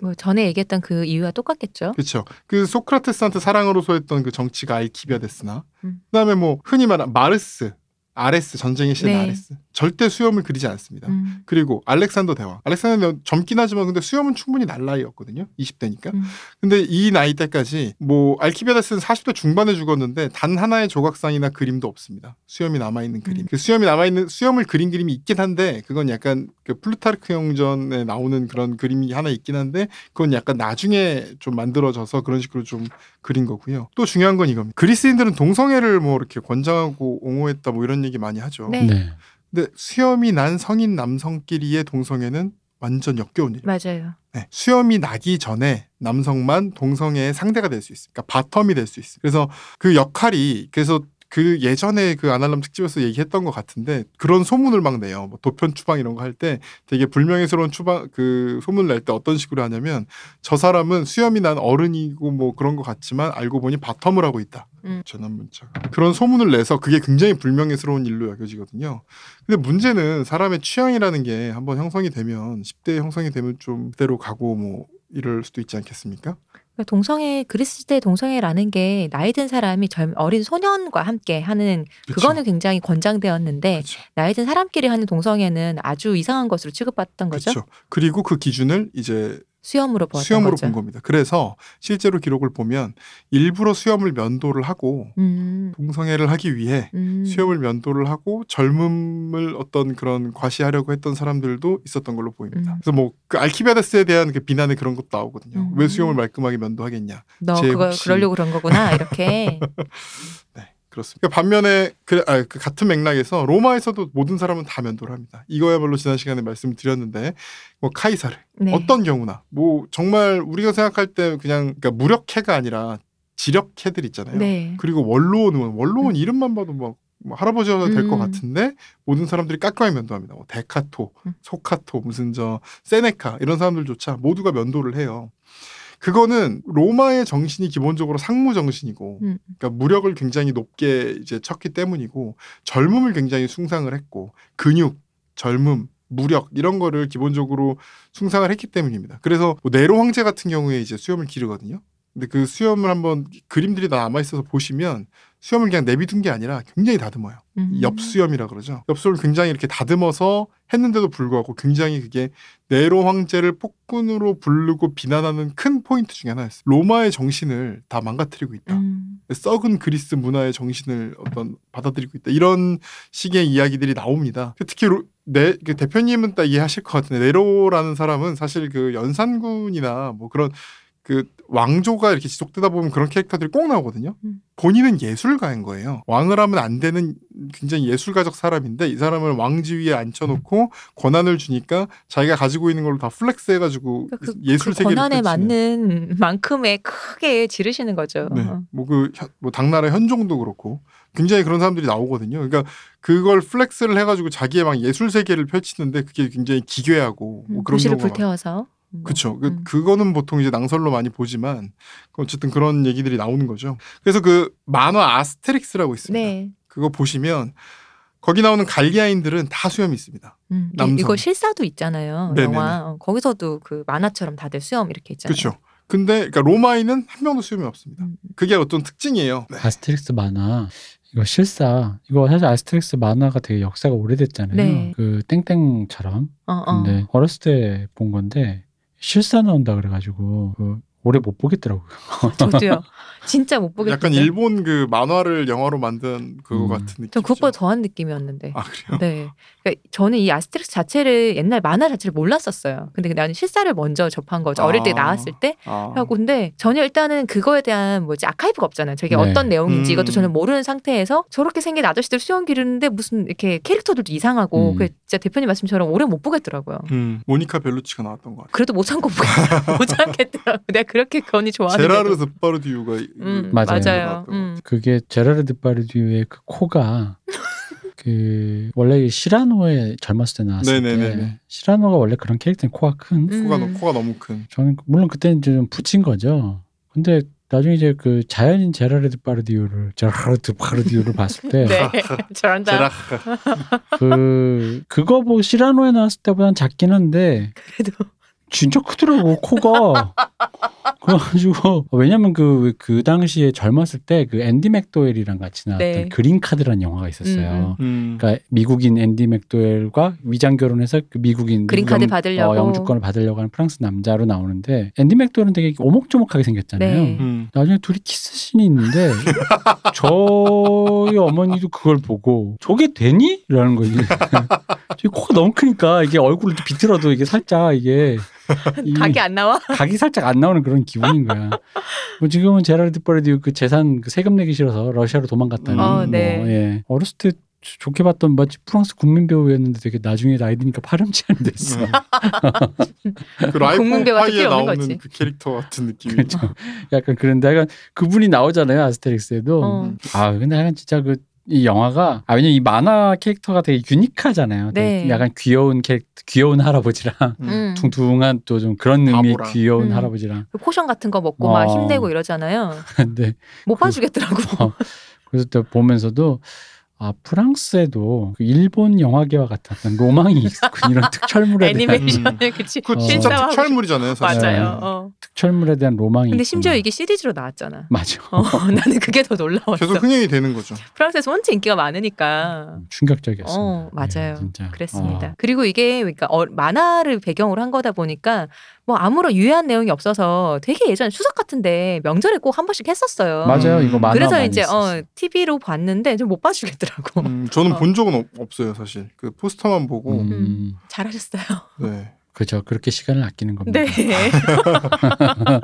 뭐 전에 얘기했던 그 이유와 똑같겠죠. 그렇죠. 그 소크라테스한테 사랑으로 소했던 그 정치가 알키비아데스나 음. 그다음에 뭐 흔히 말하는 마르스, 아레스 전쟁의 신 네. 아레스 절대 수염을 기르지 않습니다. 음. 그리고 알렉산더 대왕. 알렉산더 젊긴 하지만 근데 수염은 충분히 날 나이였거든요. 20대니까. 음. 근데 이 나이 때까지 뭐 알키비아데스는 40대 중반에 죽었는데 단 하나의 조각상이나 그림도 없습니다. 수염이 남아 있는 그림. 음. 그 수염이 남아 있는 수염을 그린 그림이 있긴 한데 그건 약간 그 플루타르크 영웅전에 나오는 그런 그림이 하나 있긴 한데 그건 약간 나중에 좀 만들어져서 그런 식으로 좀 그린 거고요. 또 중요한 건 이겁니다. 그리스인들은 동성애를 뭐 이렇게 권장하고 옹호했다 뭐 이런 얘기 많이 하죠. 네. 네. 근데 수염이 난 성인 남성끼리의 동성애는 완전 역겨운 일이에요. 맞아요. 네, 수염이 나기 전에 남성만 동성애의 상대가 될 수 있어요. 그러니까 bottom이 될 수 있어요. 그래서 그 역할이 그래서 그 예전에 그 아날람 특집에서 얘기했던 것 같은데 그런 소문을 막 내요. 뭐 도편 추방 이런 거 할 때 되게 불명예스러운 추방 그 소문을 낼 때 어떤 식으로 하냐면 저 사람은 수염이 난 어른이고 뭐 그런 것 같지만 알고 보니 바텀을 하고 있다. 음. 전환 문자가 그런 소문을 내서 그게 굉장히 불명예스러운 일로 여겨지거든요. 근데 문제는 사람의 취향이라는 게 한번 형성이 되면 10대 형성이 되면 좀 그대로 가고 뭐 이럴 수도 있지 않겠습니까? 그러니까 동성애 그리스 시대 동성애라는 게 나이 든 사람이 젊 어린 소년과 함께 하는 그쵸? 그거는 굉장히 권장되었는데 그쵸. 나이 든 사람끼리 하는 동성애는 아주 이상한 것으로 취급받던 거죠. 그렇죠. 그리고 그 기준을 이제 수염으로 보았던 수염으로 거죠. 본 겁니다. 그래서 실제로 기록을 보면 일부러 수염을 면도를 하고 음, 동성애를 하기 위해 음. 수염을 면도를 하고 젊음을 어떤 그런 과시하려고 했던 사람들도 있었던 걸로 보입니다. 음. 그래서 뭐 그 알키비아데스에 대한 그 비난에 그런 것도 나오거든요. 음. 왜 수염을 말끔하게 면도하겠냐. 너 그거 혹시- 그러려고 그런 거구나 이렇게. 네, 그렇습니다. 그러니까 반면에 그, 아, 그 같은 맥락에서 로마에서도 모든 사람은 다 면도를 합니다. 이거야말로 지난 시간에 말씀드렸는데 뭐 카이사르 네. 어떤 경우나 뭐 정말 우리가 생각할 때 그냥 그러니까 무력해가 아니라 지력해들 있잖아요. 네. 그리고 원로원 의원, 원로원 이름만 봐도 뭐, 뭐 할아버지가 될것 음. 같은데 모든 사람들이 깎아야 면도합니다. 뭐 데카토, 음. 소카토, 무슨 저 세네카 이런 사람들조차 모두가 면도를 해요. 그거는 로마의 정신이 기본적으로 상무 정신이고, 음. 그러니까 무력을 굉장히 높게 이제 쳤기 때문이고, 젊음을 굉장히 숭상을 했고, 근육, 젊음, 무력 이런 거를 기본적으로 숭상을 했기 때문입니다. 그래서 뭐 네로 황제 같은 경우에 이제 수염을 기르거든요. 근데 그 수염을 한번 그림들이 다 남아 있어서 보시면 수염을 그냥 내비둔 게 아니라 굉장히 다듬어요. 음. 엽수염이라 그러죠. 엽수를 굉장히 이렇게 다듬어서 했는데도 불구하고 굉장히 그게 네로 황제를 폭군으로 부르고 비난하는 큰 포인트 중에 하나였어요. 로마의 정신을 다 망가뜨리고 있다. 음. 썩은 그리스 문화의 정신을 어떤 받아들이고 있다. 이런 식의 이야기들이 나옵니다. 특히 로, 네, 그 대표님은 딱 이해하실 것 같은데 네로라는 사람은 사실 그 연산군이나 뭐 그런 그 왕조가 이렇게 지속되다 보면 그런 캐릭터들이 꼭 나오거든요. 음. 본인은 예술가인 거예요. 왕을 하면 안 되는 굉장히 예술가적 사람인데 이 사람을 왕지위에 앉혀놓고 권한을 주니까 자기가 가지고 있는 걸로 다 flex 해가지고 그러니까 그, 예술 그 세계를 권한에 펼치는. 맞는 만큼의 크게 지르시는 거죠. 네. 뭐그 뭐 당나라 현종도 그렇고 굉장히 그런 사람들이 나오거든요. 그러니까 그걸 flex를 해가지고 자기의 막 예술 세계를 펼치는데 그게 굉장히 기괴하고 뭐 음, 그런 도시를 불태워서. 뭐. 그쵸. 그, 음. 그 거는 보통 이제 낭설로 많이 보지만 어쨌든 그런 얘기들이 나오는 거죠. 그래서 그 만화 아스테릭스라고 있습니다. 네. 그거 보시면 거기 나오는 갈리아인들은 다 수염이 있습니다. 음, 이- 남성. 이거 실사도 있잖아요. 네네네. 영화 어, 거기서도 그 만화처럼 다들 수염 이렇게 있잖아요. 그렇죠. 근데 그러니까 로마인은 한 명도 수염이 없습니다. 음. 그게 어떤 특징이에요. 네. 아스테릭스 만화 이거 실사 이거 사실 아스테릭스 만화가 되게 역사가 오래됐잖아요. 네. 그 땡땡처럼. 어, 어. 근데 어렸을 때 본 건데 실사 나온다 그래가지고 그 오래 못 보겠더라고요. 저도요. 진짜 못 보겠어요. 약간 일본 그 만화를 영화로 만든 그거 음. 같은 느낌. 전 그것보다 더한 느낌이었는데. 아 그래요? 네. 그러니까 저는 이 아스테릭스 자체를 옛날 만화 자체를 몰랐었어요. 근데 나는 실사를 먼저 접한 거죠. 어릴 때 아. 나왔을 때 아. 하고 근데 전혀 일단은 그거에 대한 뭐지 아카이브가 없잖아요. 저게 네. 어떤 내용인지 음. 이것도 저는 모르는 상태에서 저렇게 생긴 아저씨들 수염 기르는데 무슨 이렇게 캐릭터들도 이상하고 음. 그 진짜 대표님 말씀처럼 오래 못 보겠더라고요. 음, 모니카 벨루치가 나왔던 것 같아요. 그래도 못 참고 보겠- 못 참겠더라고. 내가 그렇게 건이 좋아하는데. 제라르 드파르디우가 음, 맞아요. 맞아요. 것 음. 그게 제라르 드 파르디유의 그 코가 그 원래 시라노에 젊었을 때 나왔을 네네네네. 때 시라노가 원래 그런 캐릭터는 코가 큰. 음. 코가, 너- 코가 너무 큰. 저는 물론 그때는 좀 붙인 거죠. 근데 나중에 이제 그 자연인 제라르드 파르디유를 제라르드 파르디유를 봤을 때 네. 잘한다. 제라 그 그거 뭐 시라노에 나왔을 때보단 작긴 한데 그래도 진짜 크더라고 코가 그래가지고 왜냐면 그그 당시에 젊었을 때 그 앤디 맥도웰이랑 같이 나왔던 네. 그린 카드라는 영화가 있었어요. 음. 그러니까 미국인 앤디 맥도웰과 위장 결혼해서 그 미국인 그린 미국 카드 영- 받으려고. 어, 영주권을 받으려고 하는 프랑스 남자로 나오는데 앤디 맥도웰은 되게 오목조목하게 생겼잖아요. 네. 음. 나중에 둘이 키스신이 있는데 저희 어머니도 그걸 보고 저게 되니? 라는 거지. 코가 너무 크니까 이게 얼굴을 이렇게 비틀어도 이게 살짝 이게 이 각이 안 나와? 각이 살짝 안 나오는 그런 기분인 거야. 뭐 지금은 제라르 드파르디외 그 재산 그 세금 내기 싫어서 러시아로 도망갔다는 어, 뭐 네. 예. 어렸을 때 좋- 좋게 봤던 마치 프랑스 국민 배우였는데 되게 나중에 나이 드니까 파렴치한 됐어. 음. 그 라이프 국민배우가 파이에 나오는 거지. 그 캐릭터 같은 느낌이. 그렇죠. 약간 그런데 약간 그분이 나오잖아요 아스테릭스에도. 어. 아 근데 약간 진짜 그 이 영화가 아 왜냐면 이 만화 캐릭터가 되게 유니크하잖아요. 되게 네. 약간 귀여운 캐릭터, 귀여운 할아버지랑 음. 음. 뚱뚱한 또 좀 그런 의미의 바보랑. 귀여운 음. 할아버지랑. 그 potion 같은 거 먹고 어. 막 힘내고 이러잖아요. 근데 못 봐주겠더라고. 어, 그래서 또 보면서도 아 프랑스에도 그 일본 영화계와 같았던 로망이 있고 이런 특촬물에 대한 애니메이션을 그치. 그 어. 진짜 실사화하고 특촬물이잖아요, 사실. 맞아요. 네. 어. 특촬물에 대한 로망이. 근데 심지어 있구나. 이게 시리즈로 나왔잖아. 맞아. 어, 나는 그게 더 놀라웠어. 계속 흥행이 되는 거죠. 프랑스에서 원체 인기가 많으니까. 충격적이었어요. 어, 맞아요. 진짜. 그랬습니다. 어. 그리고 이게 그러니까 어, 만화를 배경으로 한 거다 보니까 뭐 아무런 유해한 내용이 없어서 되게 예전에 추석 같은데 명절에 꼭 한 번씩 했었어요. 맞아요. 음. 이거 만화 그래서 많이 이제. 어, TV로 봤는데 좀 못 봐주겠더라고. 음, 저는 어. 본 적은 없, 없어요, 사실. 그 포스터만 보고. 음, 잘하셨어요. 네. 그죠. 그렇게 시간을 아끼는 겁니다. 네.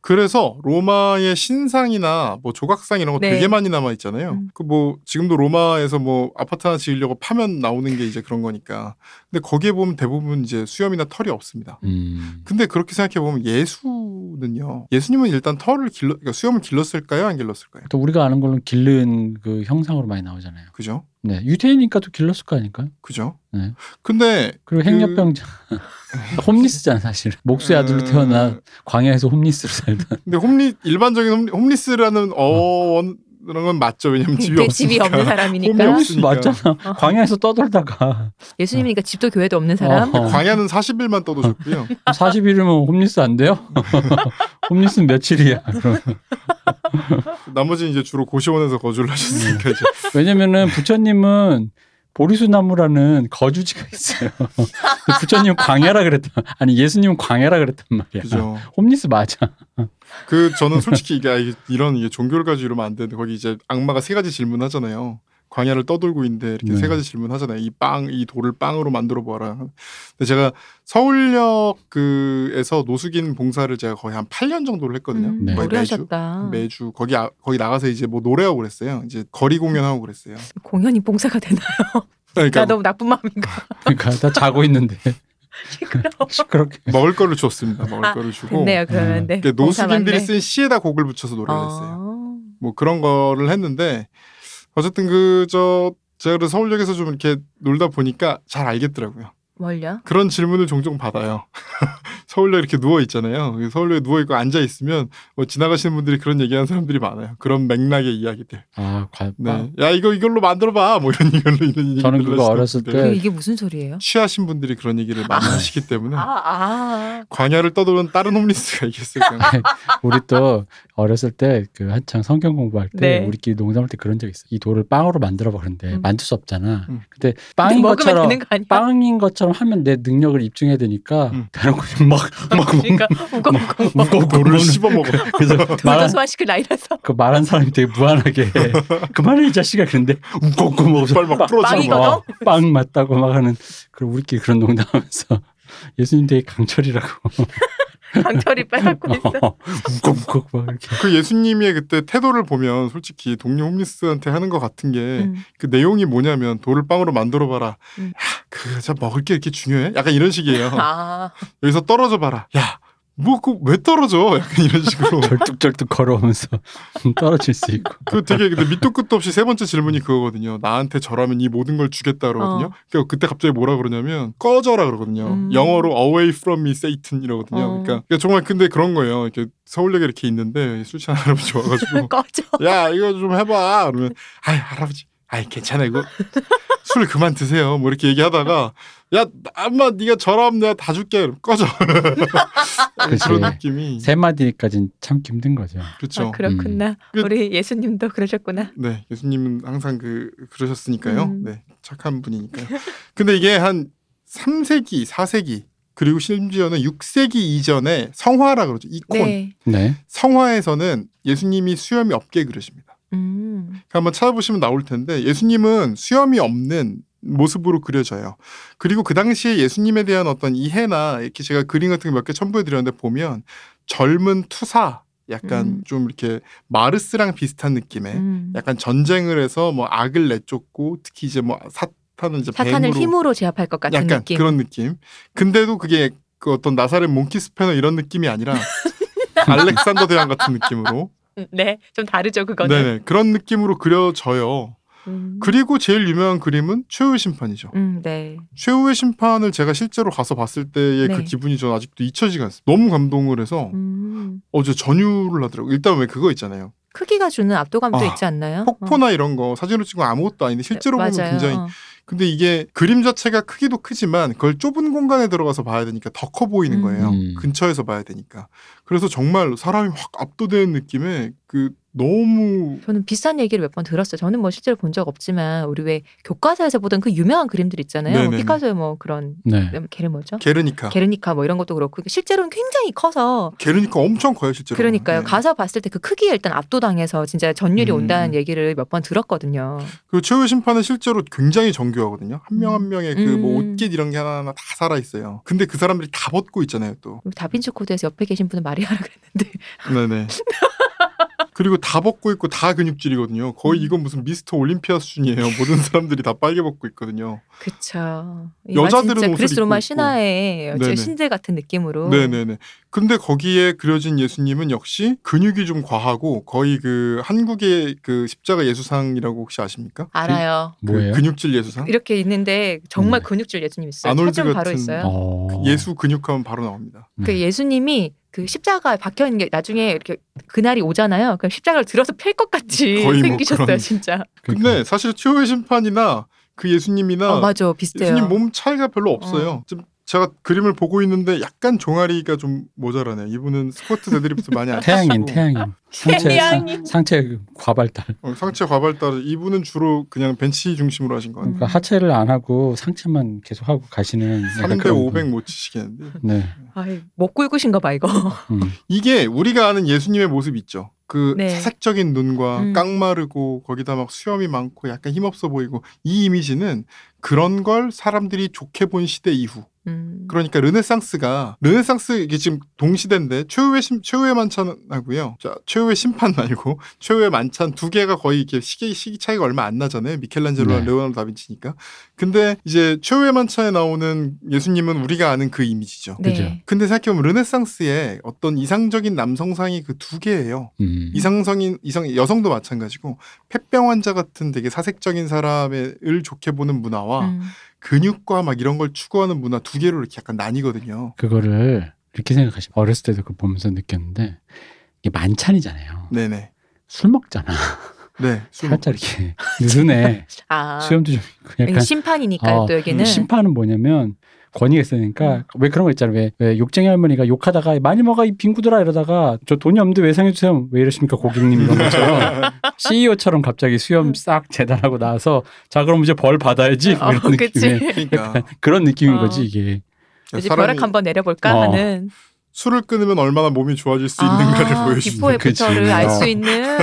그래서 로마의 신상이나 뭐 조각상 이런 거 네. 되게 많이 남아 있잖아요. 음. 그뭐 지금도 로마에서 뭐 아파트 하나 지으려고 파면 나오는 게 이제 그런 거니까. 근데 거기에 보면 대부분 이제 수염이나 털이 없습니다. 음. 근데 그렇게 생각해 보면 예수는요. 예수님은 일단 털을 길러, 그러니까 수염을 길렀을까요, 안 길렀을까요? 또 우리가 아는 걸로는 길른 그 형상으로 많이 나오잖아요. 그죠? 네, 유태인이니까 또 길렀을 거 아닐까요? 그죠? 네. 근데 그리고 그- 행렬병자 홈리스잖아 사실. 목수의 아들로 음, 태어나 광야에서 홈리스로 살던. 근데 홈리 일반적인 홈리, 홈리스라는 어원 그런 건 맞죠. 왜냐면 집이 그 없으니까. 집이 없는 사람이니까 없으니까. 맞잖아. 광야에서 떠돌다가 예수님이니까 집도 교회도 없는 사람. 어. 광야는 40일만 떠도셨고요. 40일이면 홈리스 안 돼요? 홈리스는 며칠이야. 나머지는 이제 주로 고시원에서 거주를 하셨으니까 이제 왜냐면은 부처님은 보리수 나무라는 거주지가 있어요. 근데 부처님 광야라 그랬다. 아니 예수님은 광야라 그랬단 말이야. 그죠. 홈리스 맞아. 그 저는 솔직히 이게 아, 이게 이런 이게 종교를 가지고 이러면 안 되는데 거기 이제 악마가 세 가지 질문하잖아요. 광야를 떠돌고 있는데 이렇게 네. 세 가지 질문 하잖아요. 이 빵, 이 돌을 빵으로 만들어 보아라. 근데 제가 서울역 그에서 노숙인 봉사를 제가 거의 한 8년 정도를 했거든요. 음, 네. 매주 하셨다. 매주 거기 아, 거기 나가서 이제 뭐 노래하고 그랬어요. 이제 거리 공연하고 그랬어요. 공연이 봉사가 되나요? 그러니까 나 너무 나쁜 마음인가? 그러니까 다 자고 있는데 시끄러워. 시끄럽게. 먹을 거를 줬습니다. 먹을 아, 거를 주고 됐네요. 그러면 네. 이렇게 봉사 노숙인들이. 쓴 시에다 곡을 붙여서 노래를 어. 했어요. 뭐 그런 거를 했는데 어쨌든 그 저 제가 그 서울역에서 좀 이렇게 놀다 보니까 잘 알겠더라고요. 뭘요? 그런 질문을 종종 받아요. 서울역 이렇게 누워 있잖아요. 서울역에 누워 있고 앉아 있으면 뭐 지나가시는 분들이 그런 얘기하는 사람들이 많아요. 그런 맥락의 이야기들. 아, 과, 네. 야 이거 이걸로 만들어 봐. 뭐 이런 이걸로 있는. 저는 그거 어렸을 그때 이게 무슨 소리예요? 취하신 분들이 그런 얘기를 많이 하시기 때문에 아, 아. 광야를 떠도는 다른 홈리스가 있겠을까. 우리 또 어렸을 때 그 한창 성경 공부할 때 네. 우리끼리 농담할 때 그런 적 있어. 이 돌을 빵으로 만들어 보는데 음. 만들 수 없잖아. 음. 근데 근데 빵인 먹으면 것처럼 되는 거 아니야? 빵인 것처럼 하면 내 능력을 입증해야 되니까 음. 대놓고 막막 그러니까 먹고 먹고 돌을 씹어 먹어. 그래서 말한 소화시킬 나이라서 그 말한 사람이 되게 무한하게 그만해 이 자식아 그런데 웃고 먹어서 빨리 막 풀어주고 빵이거든? 막. 어, 빵 맞다고 막 하는 그럼 우리끼리 그런 농담하면서 예수님 되게 강철이라고 강철이 빼갖고 있어. 우걱우걱 막 이렇게 그 예수님의 그때 태도를 보면 솔직히 동료 홈리스한테 하는 것 같은 게그 음. 내용이 뭐냐면 돌을 빵으로 만들어 봐라. 음. 야, 그저 먹을 게 이렇게 중요해? 약간 이런 식이에요. 아, 여기서 떨어져 봐라. 야, 뭐그왜 떨어져? 약간 이런 식으로. 절뚝절뚝 걸어오면서 떨어질 수 있고 그 되게 근데 밑도 끝도 없이 세 번째 질문이 그거거든요. 나한테 절하면 이 모든 걸 주겠다 그러거든요. 어. 그러니까 그때 갑자기 뭐라 그러냐면 꺼져라 그러거든요. 음. 영어로 away from me Satan 이러거든요. 어. 그러니까, 그러니까 정말 근데 그런 거예요. 이렇게 서울역에 이렇게 있는데 술 취한 할아버지 와가지고 꺼져. 야 이거 좀 해봐. 그러면 아이 할아버지 아이 괜찮아 이거 술 그만 드세요. 뭐 이렇게 얘기하다가 야 엄마 네가 저럼 내가 다 줄게 그럼 꺼져. 그런 느낌이 세 마디까지는 참기 힘든 거죠. 그렇죠. 아, 그렇구나. 그- 우리 예수님도 그러셨구나. 네, 예수님은 항상 그 그러셨으니까요. 음. 네, 착한 분이니까요. 근데 이게 한 3세기, 4세기 그리고 심지어는 6세기 이전에 성화라 그러죠. 이콘. 네. 네. 성화에서는 예수님이 수염이 없게 그려집니다. 음. 그러니까 한번 찾아보시면 나올 텐데 예수님은 수염이 없는 모습으로 그려져요. 그리고 그 당시에 예수님에 대한 어떤 이해나 이렇게 제가 그림 같은 거 몇 개 첨부해 드렸는데 보면 젊은 투사 약간 음. 좀 이렇게 마르스랑 비슷한 느낌의 음. 약간 전쟁을 해서 뭐 악을 내쫓고 특히 이제 뭐 사탄은 이제 사탄을 뱀으로 힘으로 제압할 것 같은 약간 느낌. 그런 느낌. 근데도 그게 그 어떤 나사렛 몽키 스패너 이런 느낌이 아니라 알렉산더 대왕 같은 느낌으로 음, 네, 좀 다르죠 그거는. 네네 그런 느낌으로 그려져요. 음. 그리고 제일 유명한 그림은 최후의 심판이죠. 음, 네. 최후의 심판을 제가 실제로 가서 봤을 때의 그 네. 기분이 저는 아직도 잊혀지가 않어요. 너무 감동을 해서 음. 어제 전율을 하더라고요. 일단 왜 그거 있잖아요. 크기가 주는 압도감도 아, 있지 않나요? 폭포나 이런 거 사진으로 찍으면 아무것도 아닌데 실제로 어. 보면. 굉장히 어. 근데 이게 그림 자체가 크기도 크지만 그걸 좁은 공간에 들어가서 봐야 되니까 더 커 보이는 음. 거예요. 음. 근처에서 봐야 되니까. 그래서 정말 사람이 확 압도되는 느낌에 그 너무 저는 비슷한 얘기를 몇 번 들었어요. 저는 뭐 실제로 본 적 없지만 우리 왜 교과서에서 보던 그 유명한 그림들 있잖아요. 뭐 네네네. 피카소의 뭐 그런 네. 걔를 뭐죠? 게르니카. 게르니카 뭐 이런 것도 그렇고 실제로는 굉장히 커서 게르니카 엄청 커요 실제로. 그러니까요. 네. 가서 봤을 때 그 크기에 일단 압도당해서 진짜 전율이 음. 온다는 얘기를 몇 번 들었거든요. 그 최후의 심판은 실제로 굉장히 정교하거든요. 한 명한 명의 그뭐 음. 옷깃 이런 게 하나하나 다 살아 있어요. 근데 그 사람들이 다 벗고 있잖아요 또. 다빈치 코드에서 옆에 계신 분은 마리아라 그랬는데 네네. 그리고 다 벗고 있고 다 근육질이거든요. 거의 음. 이건 무슨 미스터 올림피아 수준이에요. 모든 사람들이 다 빨개 벗고 있거든요. 그쵸. 여자들은 옷을 그리스 로마 있고. 신화의. 신들 같은 느낌으로. 네네네. 근데 거기에 그려진 예수님은 역시 근육이 좀 과하고 거의 그 한국의 그 십자가 예수상이라고 혹시 아십니까? 알아요. 그 뭐예요? 근육질 예수상? 이렇게 있는데 정말 음. 근육질 예수님 있어요. 아놀드 찾으면 바로 같은- 있어요. 어. 예수 근육하면 바로 나옵니다. 네. 그 예수님이 그 십자가에 박혀 있는 게 나중에 이렇게 그날이 오잖아요. 그럼 십자가를 들어서 팰 것 같이 거의 뭐 생기셨어요, 그런- 진짜. 근데 사실 최후의 심판이나 그 예수님이나 어, 맞아, 비슷해요. 예수님 몸 차이가 별로 없어요. 좀 제가 그림을 보고 있는데 약간 종아리가 좀 모자라네요. 이분은 스쿼트 데드리프트 많이 안 태양인 하시고 태양인 상체 태양인. 상- 상체 과발달. 어, 상체 과발달 이분은 주로 그냥 벤치 중심으로 하신 것 같아요. 그러니까 하체를 안 하고 상체만 계속 하고 가시는 약간 3대 그런 500 분. 못 치시겠는데 네. 아이, 못 굵으신가 봐 이거. 음. 이게 우리가 아는 예수님의 모습 있죠. 그 네. 사색적인 눈과 음. 깡마르고 거기다 막 수염이 많고 약간 힘없어 보이고 이 이미지는 그런 걸 사람들이 좋게 본 시대 이후 음. 그러니까 르네상스가 르네상스 이게 지금 동시대인데 최후의 심, 최후의 만찬하고요. 자 최후의 심판 말고 최후의 만찬 두 개가 거의 이렇게 시기 시기 차이가 얼마 안 나잖아요. 미켈란젤로랑 네. 레오나르도 다빈치니까. 근데 이제 최후의 만찬에 나오는 예수님은 우리가 아는 그 이미지죠. 네. 그죠. 근데 생각해보면 르네상스에 어떤 이상적인 남성상이 그 두 개예요. 음. 이상성인 이성 여성도 마찬가지고 폐병 환자 같은 되게 사색적인 사람을 좋게 보는 문화와 음. 근육과 막 이런 걸 추구하는 문화 두 개로 이렇게 약간 나뉘거든요. 그거를 이렇게 생각하시면 어렸을 때도 그 보면서 느꼈는데 이게 만찬이잖아요. 네네. 술 먹잖아. 네. 술 살짝 먹고 이렇게 느슨해. 아. 수염도 좀 약간 심판이니까요, 어, 또 여기는. 심판은 뭐냐면 권위가 있으니까 왜 그런 거 있잖아요. 왜, 왜 욕쟁이 할머니가 욕하다가 많이 먹어 이 빙구들아 이러다가 저 돈이 없는데 외상해 주세요. 왜 이러십니까 고객님 이런 것처럼 CEO처럼 갑자기 수염 싹 재단하고 나와서 자 그럼 이제 벌 받아야지 뭐 어, 이런 그치. 느낌의 그러니까 그런 느낌인 어. 거지 이게. 이제 벼락 한번 내려볼까 어. 하는 술을 끊으면 얼마나 몸이 좋아질 수 아, 있는가를 보여주는 before 그치. after를 알수 어. 있는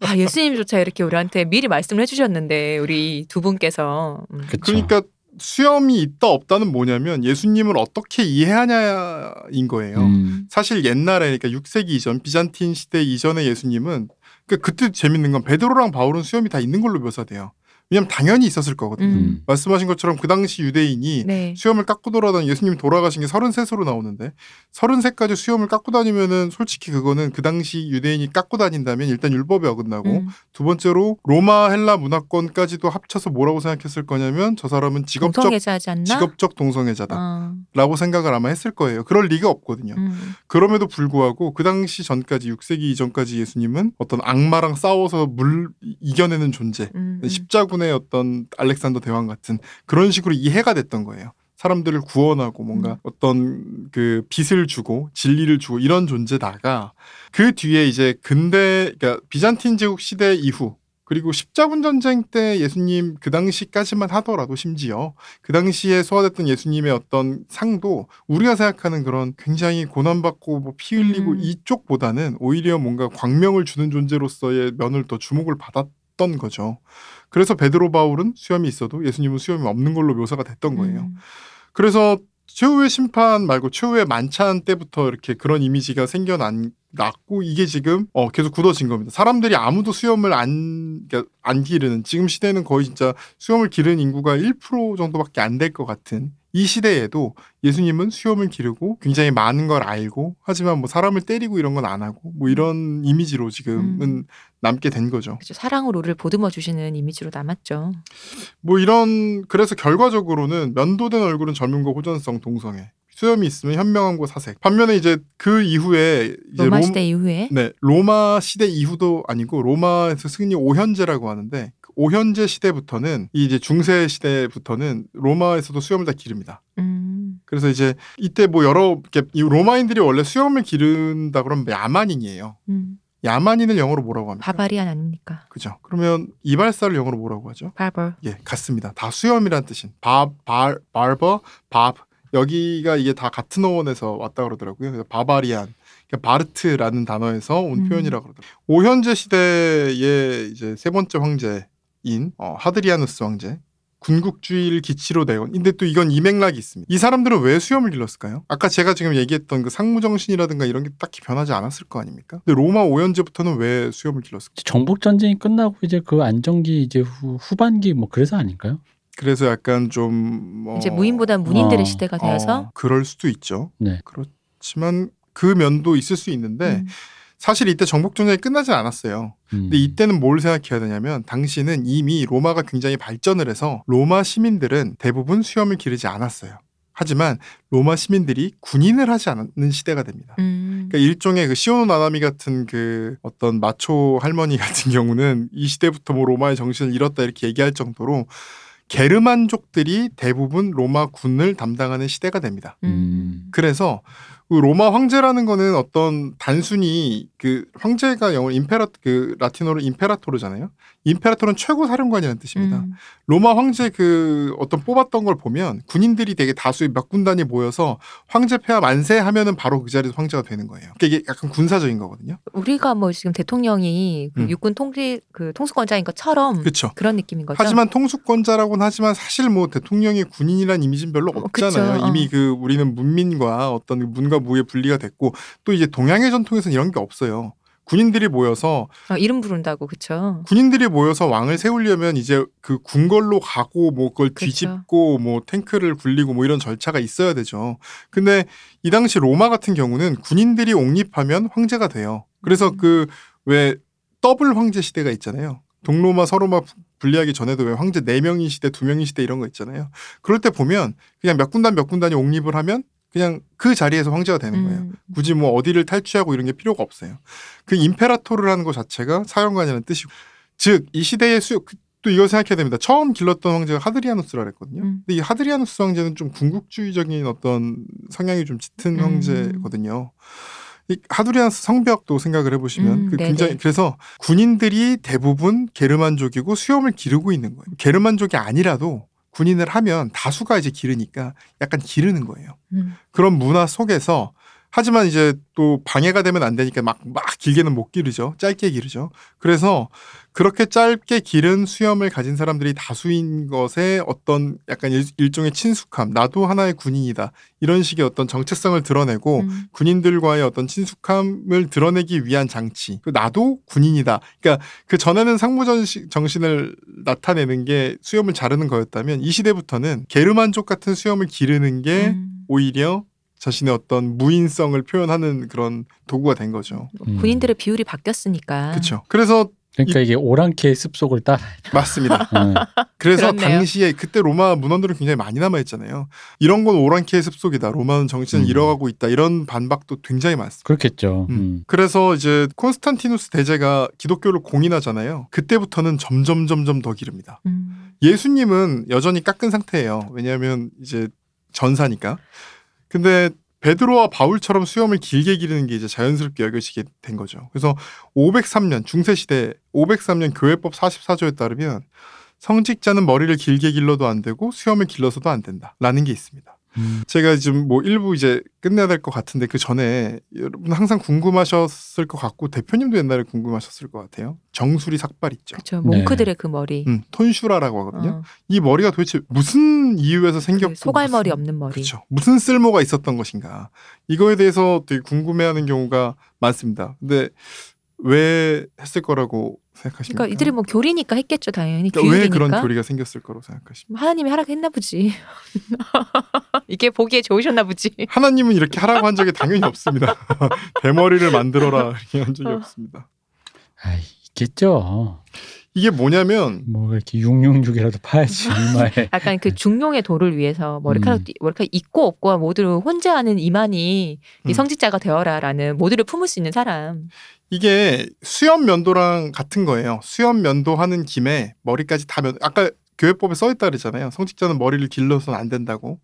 아 예수님조차 이렇게 우리한테 미리 말씀을 해주셨는데 우리 두 분께서 음. 그러니까 수염이 있다 없다는 뭐냐면 예수님을 어떻게 이해하냐인 거예요. 음. 사실 옛날에 그러니까 6세기 이전 비잔틴 시대 이전의 예수님은 그러니까 그때 재밌는 건 베드로랑 바울은 수염이 다 있는 걸로 묘사돼요. 왜냐면 당연히 있었을 거거든요. 음. 말씀하신 것처럼 그 당시 유대인이 네. 수염을 깎고 돌아다니 예수님 돌아가신 게 33세로 나오는데 33세까지 수염을 깎고 다니면은 솔직히 그거는 그 당시 유대인이 깎고 다닌다면 일단 율법에 어긋나고 음. 두 번째로 로마 헬라 문화권까지도 합쳐서 뭐라고 생각했을 거냐면 저 사람은 직업적 동성애자지 않나? 직업적 동성애자다라고 어. 생각을 아마 했을 거예요. 그럴 리가 없거든요. 음. 그럼에도 불구하고 그 당시 전까지 6세기 이전까지 예수님은 어떤 악마랑 싸워서 물 이겨내는 존재, 음. 음. 십자군 의 어떤 알렉산더 대왕 같은 그런 식으로 이해가 됐던 거예요. 사람들을 구원하고 뭔가 음. 어떤 그 빛을 주고 진리를 주고 이런 존재다가 그 뒤에 이제 근대 그러니까 비잔틴 제국 시대 이후 그리고 십자군 전쟁 때 예수님 그 당시까지만 하더라도 심지어 그 당시에 소화됐던 예수님의 어떤 상도 우리가 생각하는 그런 굉장히 고난받고 뭐 피 흘리고 음. 이쪽보다는 오히려 뭔가 광명을 주는 존재로서의 면을 더 주목을 받았던 거죠. 그래서 베드로 바울은 수염이 있어도 예수님은 수염이 없는 걸로 묘사가 됐던 거예요. 음. 그래서 최후의 심판 말고 최후의 만찬 때부터 이렇게 그런 이미지가 생겨났고 이게 지금 어, 계속 굳어진 겁니다. 사람들이 아무도 수염을 안, 그러니까 안 기르는 지금 시대는 거의 진짜 수염을 기르는 인구가 1% 정도밖에 안 될 것 같은 이 시대에도 예수님은 수염을 기르고 굉장히 많은 걸 알고 하지만 뭐 사람을 때리고 이런 건 안 하고 뭐 이런 이미지로 지금은 음. 남게 된 거죠. 그렇죠. 사랑으로 우리를 보듬어 주시는 이미지로 남았죠. 뭐 이런 그래서 결과적으로는 면도된 얼굴은 젊음과 호전성 동성애 수염이 있으면 현명함과 사색 반면에 이제 그 이후에 이제 로마 롬- 시대 이후에 네 로마 시대 이후도 아니고 로마에서 승리 오현제라고 하는데 그 오현제 시대부터는 이 이제 중세 시대부터는 로마에서도 수염을 다 기릅니다. 음. 그래서 이제 이때 뭐 여러 이 로마인들이 원래 수염을 기른다 그러면 야만인이에요. 음. 야만인을 영어로 뭐라고 합니까? barbarian 아닙니까? 그죠? 그러면 이발사를 영어로 뭐라고 하죠? 바버. 예, 같습니다. 다 수염이란 뜻인 밥, 발, 바버, 밥. 여기가 이게 다 같은 어원에서 왔다 그러더라고요. 그래서 barbarian, 그러니까 바르트라는 단어에서 온 음. 표현이라고 그러더라고요. 오현제 시대의 이제 세 번째 황제 인 어, 하드리아누스 황제. 군국주의를 기치로 내건. 근데 또 이건 이 맥락이 있습니다. 이 사람들은 왜 수염을 길렀을까요? 아까 제가 지금 얘기했던 그 상무 정신이라든가 이런 게 딱히 변하지 않았을 거 아닙니까? 근데 로마 오현제부터는 왜 수염을 길렀을까요? 정복 전쟁이 끝나고 이제 그 안정기 이제 후, 후반기 뭐 그래서 아닐까요? 그래서 약간 좀 뭐... 이제 무인보다 문인들의 어. 시대가 되어서 어, 그럴 수도 있죠. 네. 그렇지만 그 면도 있을 수 있는데 음. 사실 이때 정복 전쟁이 끝나지 않았어요. 음. 근데 이때는 뭘 생각해야 되냐면 당시는 이미 로마가 굉장히 발전을 해서 로마 시민들은 대부분 수염을 기르지 않았어요. 하지만 로마 시민들이 군인을 하지 않는 시대가 됩니다. 음. 그러니까 일종의 그 시오노 나나미 같은 그 어떤 마초 할머니 같은 경우는 이 시대부터 뭐 로마의 정신을 잃었다 이렇게 얘기할 정도로 게르만족들이 대부분 로마 군을 담당하는 시대가 됩니다. 음. 그래서 그 로마 황제라는 거는 어떤 단순히 그 황제가 영어 임페라 그 라틴어로 임페라토르잖아요. 임페라토르는 최고 사령관이라는 뜻입니다. 음. 로마 황제 그 어떤 뽑았던 걸 보면 군인들이 되게 다수의 몇 군단이 모여서 황제 폐하 만세 하면은 바로 그 자리에서 황제가 되는 거예요. 그러니까 이게 약간 군사적인 거거든요. 우리가 뭐 지금 대통령이 그 음. 육군 통지 그 통수권자인 것처럼 그렇죠. 그런 느낌인 거죠. 하지만 통수권자라고는 하지만 사실 뭐 대통령이 군인이란 이미지는 별로 어, 없잖아요. 그쵸. 어. 이미 그 우리는 문민과 어떤 그 문과 무의 분리가 됐고 또 이제 동양의 전통에서는 이런 게 없어요. 군인들이 모여서 어, 이름 부른다고 그쵸. 군인들이 모여서 왕을 세우려면 이제 그 궁궐로 가고 뭐 그걸 그쵸. 뒤집고 뭐 탱크를 굴리고 뭐 이런 절차가 있어야 되죠. 근데 이 당시 로마 같은 경우는 군인들이 옹립하면 황제가 돼요. 그래서 음. 그 왜 더블 황제 시대가 있잖아요. 동로마 서로마 분리하기 전에도 왜 황제 네명인 시대, 두명인 시대 이런 거 있잖아요. 그럴 때 보면 그냥 몇 군단 몇 군단이 옹립을 하면 그냥 그 자리에서 황제가 되는 거예요. 음. 굳이 뭐 어디를 탈취하고 이런 게 필요가 없어요. 그 임페라토르라는 것 자체가 사령관이라는 뜻이고, 즉 이 시대의 수, 그- 또 이거 생각해야 됩니다. 처음 길렀던 황제가 하드리아누스라 그랬거든요. 음. 근데 이 하드리아누스 황제는 좀 군국주의적인 어떤 성향이 좀 짙은 음. 황제거든요. 이 하드리아누스 성벽도 생각을 해보시면 음, 그. 굉장히 그래서 군인들이 대부분 게르만족이고 수염을 기르고 있는 거예요. 게르만족이 아니라도 군인을 하면 다수가 이제 기르니까 약간 기르는 거예요. 음. 그런 문화 속에서 하지만 이제 또 방해가 되면 안 되니까 막, 막 길게는 못 기르죠. 짧게 기르죠. 그래서 그렇게 짧게 기른 수염을 가진 사람들이 다수인 것에 어떤 약간 일, 일종의 친숙함, 나도 하나의 군인이다. 이런 식의 어떤 정체성을 드러내고 음. 군인들과의 어떤 친숙함을 드러내기 위한 장치. 그 나도 군인이다. 그러니까 그 전에는 상무 전시- 정신을 나타내는 게 수염을 자르는 거였다면 이 시대부터는 게르만족 같은 수염을 기르는 게 음. 오히려 자신의 어떤 무인성을 표현하는 그런 도구가 된 거죠. 음. 군인들의 비율이 바뀌었으니까. 그렇죠. 그래서 그러니까 이 게 오랑캐의 습속을 따라. 맞습니다. 어. 그래서 그렇네요. 당시에 그때 로마 문헌들은 굉장히 많이 남아 있잖아요. 이런 건 오랑캐의 습속이다. 로마는 정신을 음. 잃어가고 있다. 이런 반박도 굉장히 많습니다. 그렇겠죠. 음. 음. 그래서 이제 콘스탄티누스 대제가 기독교를 공인하잖아요. 그때부터는 점점 점점 더 기릅니다. 음. 예수님은 여전히 깎은 상태예요. 왜냐하면 이제 전사니까. 근데 베드로와 바울처럼 수염을 길게 기르는 게 이제 자연스럽게 여겨지게 된 거죠. 그래서 503년 중세 시대 503년 교회법 44조에 따르면 성직자는 머리를 길게 길러도 안 되고 수염을 길러서도 안 된다라는 게 있습니다. 음. 제가 지금 뭐 일부 이제 끝내야 될 것 같은데 그 전에 여러분 항상 궁금하셨을 것 같고 대표님도 옛날에 궁금하셨을 것 같아요. 정수리 삭발 있죠. 그렇죠. 몽크들의 그 머리. 음, 톤슈라라고 하거든요. 어, 이 머리가 도대체 무슨 이유에서 생겼고 그 소갈머리 무슨- 없는 머리. 그렇죠. 무슨 쓸모가 있었던 것인가. 이거에 대해서 되게 궁금해하는 경우가 많습니다. 근데 왜 했을 거라고 생각하십니까? 그러니까 이들이 뭐 교리니까 했겠죠, 당연히. 그러니까 왜. 그런 교리가 생겼을 거라고 생각하십니까? 하나님이 하락했나 보지. 이게 보기에 좋으셨나 보지. 하나님은 이렇게 하라고 한 적이 당연히 없습니다. 대머리를 만들어라 이렇게 한 적이 어. 없습니다. 아이, 있겠죠. 이게 뭐냐면 뭐 이렇게 666이라도 파야지 이마에. 약간 그 중용의 도를 위해서 머리카락 음. 머리카락 있고 없고와 모두를 혼재하는 이만이 음. 이 성직자가 되어라라는 모두를 품을 수 있는 사람. 이게 수염 면도랑 같은 거예요. 수염 면도하는 김에 머리까지 다 면. 아까 교회법에 써 있다 그랬잖아요. 성직자는 머리를 길러서는 안 된다고.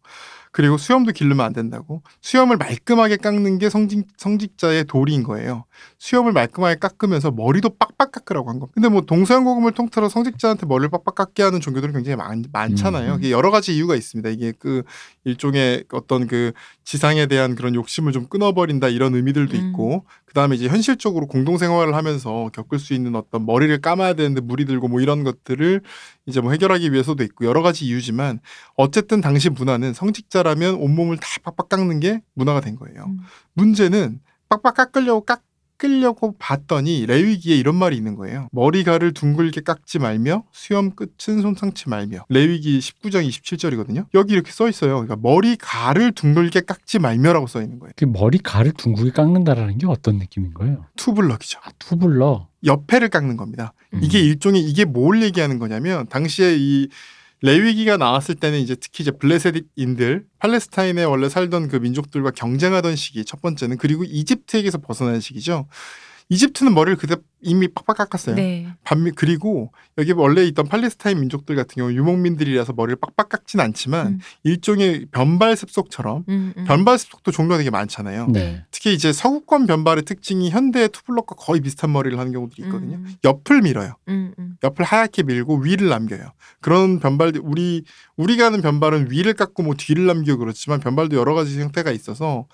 그리고 수염도 기르면 안 된다고. 수염을 말끔하게 깎는 게 성직, 성직자의 도리인 거예요. 수염을 말끔하게 깎으면서 머리도 빡빡 깎으라고 한 거. 근데 뭐 동서양고금을 통틀어 성직자한테 머리를 빡빡 깎게 하는 종교들은 굉장히 많, 많잖아요. 음. 이게 여러 가지 이유가 있습니다. 이게 그 일종의 어떤 그 지상에 대한 그런 욕심을 좀 끊어버린다 이런 의미들도 음. 있고 그 다음에 이제 현실적으로 공동생활을 하면서 겪을 수 있는 어떤 머리를 감아야 되는데 물이 들고 뭐 이런 것들을 이제 뭐 해결하기 위해서도 있고 여러 가지 이유지만 어쨌든 당시 문화는 성직자라면 온몸을 다 빡빡 깎는 게 문화가 된 거예요. 음. 문제는 빡빡 깎으려고 깎으려고 봤더니 레위기에 이런 말이 있는 거예요. 머리 가를 둥글게 깎지 말며 수염 끝은 손상치 말며 레위기 19장 27절이거든요. 여기 이렇게 써 있어요. 그러니까 머리 가를 둥글게 깎지 말며라고 써 있는 거예요. 그 머리카락을 둥글게 깎는다라는 게 어떤 느낌인 거예요? 투블럭이죠. 아, 투블럭. 옆에를 깎는 겁니다. 음. 이게 일종의 이게 뭘 얘기하는 거냐면 당시에 이 레위기가 나왔을 때는 이제 특히 이제 블레셋인들 팔레스타인에 원래 살던 그 민족들과 경쟁하던 시기 첫 번째는 그리고 이집트에게서 벗어나는 시기죠. 이집트는 머리를 그때 이미 빡빡 깎았어요. 네. 반면 그리고 여기 원래 있던 팔레스타인 민족들 같은 경우 유목민들이라서 머리를 빡빡 깎진 않지만 음. 일종의 변발 습속처럼 음, 음. 변발 습속도 종류가 되게 많잖아요. 네. 특히 이제 서구권 변발의 특징이 현대의 투블럭과 거의 비슷한 머리를 하는 경우들이 있거든요. 음, 옆을 밀어요. 음, 음. 옆을 하얗게 밀고 위를 남겨요. 그런 변발들 우리 우리가 하는 변발은 위를 깎고 뭐 뒤를 남기고 그렇지만 변발도 여러 가지 형태가 있어서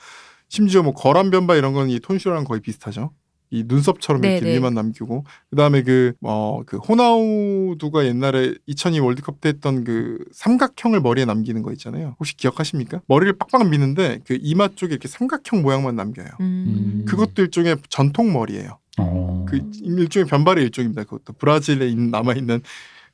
심지어 뭐 거란 변발 이런 건 이 톤슈랑 거의 비슷하죠. 이 눈썹처럼 이렇게 네네. 위만 남기고 그다음에 그 어 그 호나우두가 옛날에 2002 월드컵 때 했던 그 삼각형을 머리에 남기는 거 있잖아요. 혹시 기억하십니까? 머리를 빡빡 미는데 그 이마 쪽에 이렇게 삼각형 모양만 남겨요. 음. 그것도 일종의 전통 머리예요. 어. 그 일종의 변발의 일종입니다. 그것도 브라질에 남아 있는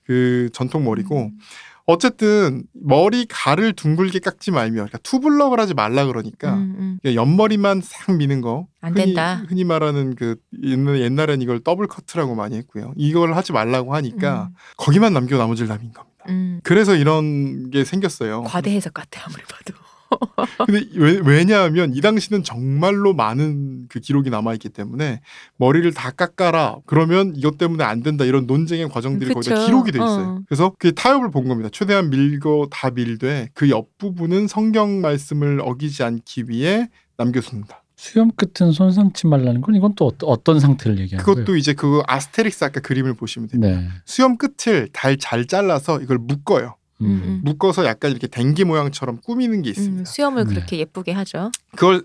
그 전통 머리고 음. 어쨌든 머리 가를 둥글게 깎지 말며 그러니까 투블럭을 하지 말라 그러니까 음, 음. 옆머리만 싹 미는 거 안 흔히, 된다. 흔히 말하는 그 옛날 옛날엔 이걸 더블 커트라고 많이 했고요. 이걸 하지 말라고 하니까 음, 거기만 남기고 나머지를 다 민 겁니다. 음. 그래서 이런 게 생겼어요. 과대 해석 같아 아무리 봐도. 근데 왜, 왜냐하면 이 당시는 정말로 많은 그 기록이 남아 있기 때문에 머리를 다 깎아라 그러면 이것 때문에 안 된다 이런 논쟁의 과정들이 거기다 그쵸. 기록이 돼 있어요. 어. 그래서 그 타협을 본 겁니다. 최대한 밀고 다 밀되 그 옆부분은 성경 말씀을 어기지 않기 위해 남겨둔다. 수염 끝은 손상치 말라는 건 이건 또 어떤, 상태를 얘기하는 그것도 거예요? 이제 그 아스테릭스 아까 그림을 보시면 됩니다. 네. 수염 끝을 달잘 잘라서 이걸 묶어요. 음. 음. 묶어서 약간 이렇게 댕기 모양처럼 꾸미는 게 있습니다. 음, 수염을 네. 그렇게 예쁘게 하죠. 그걸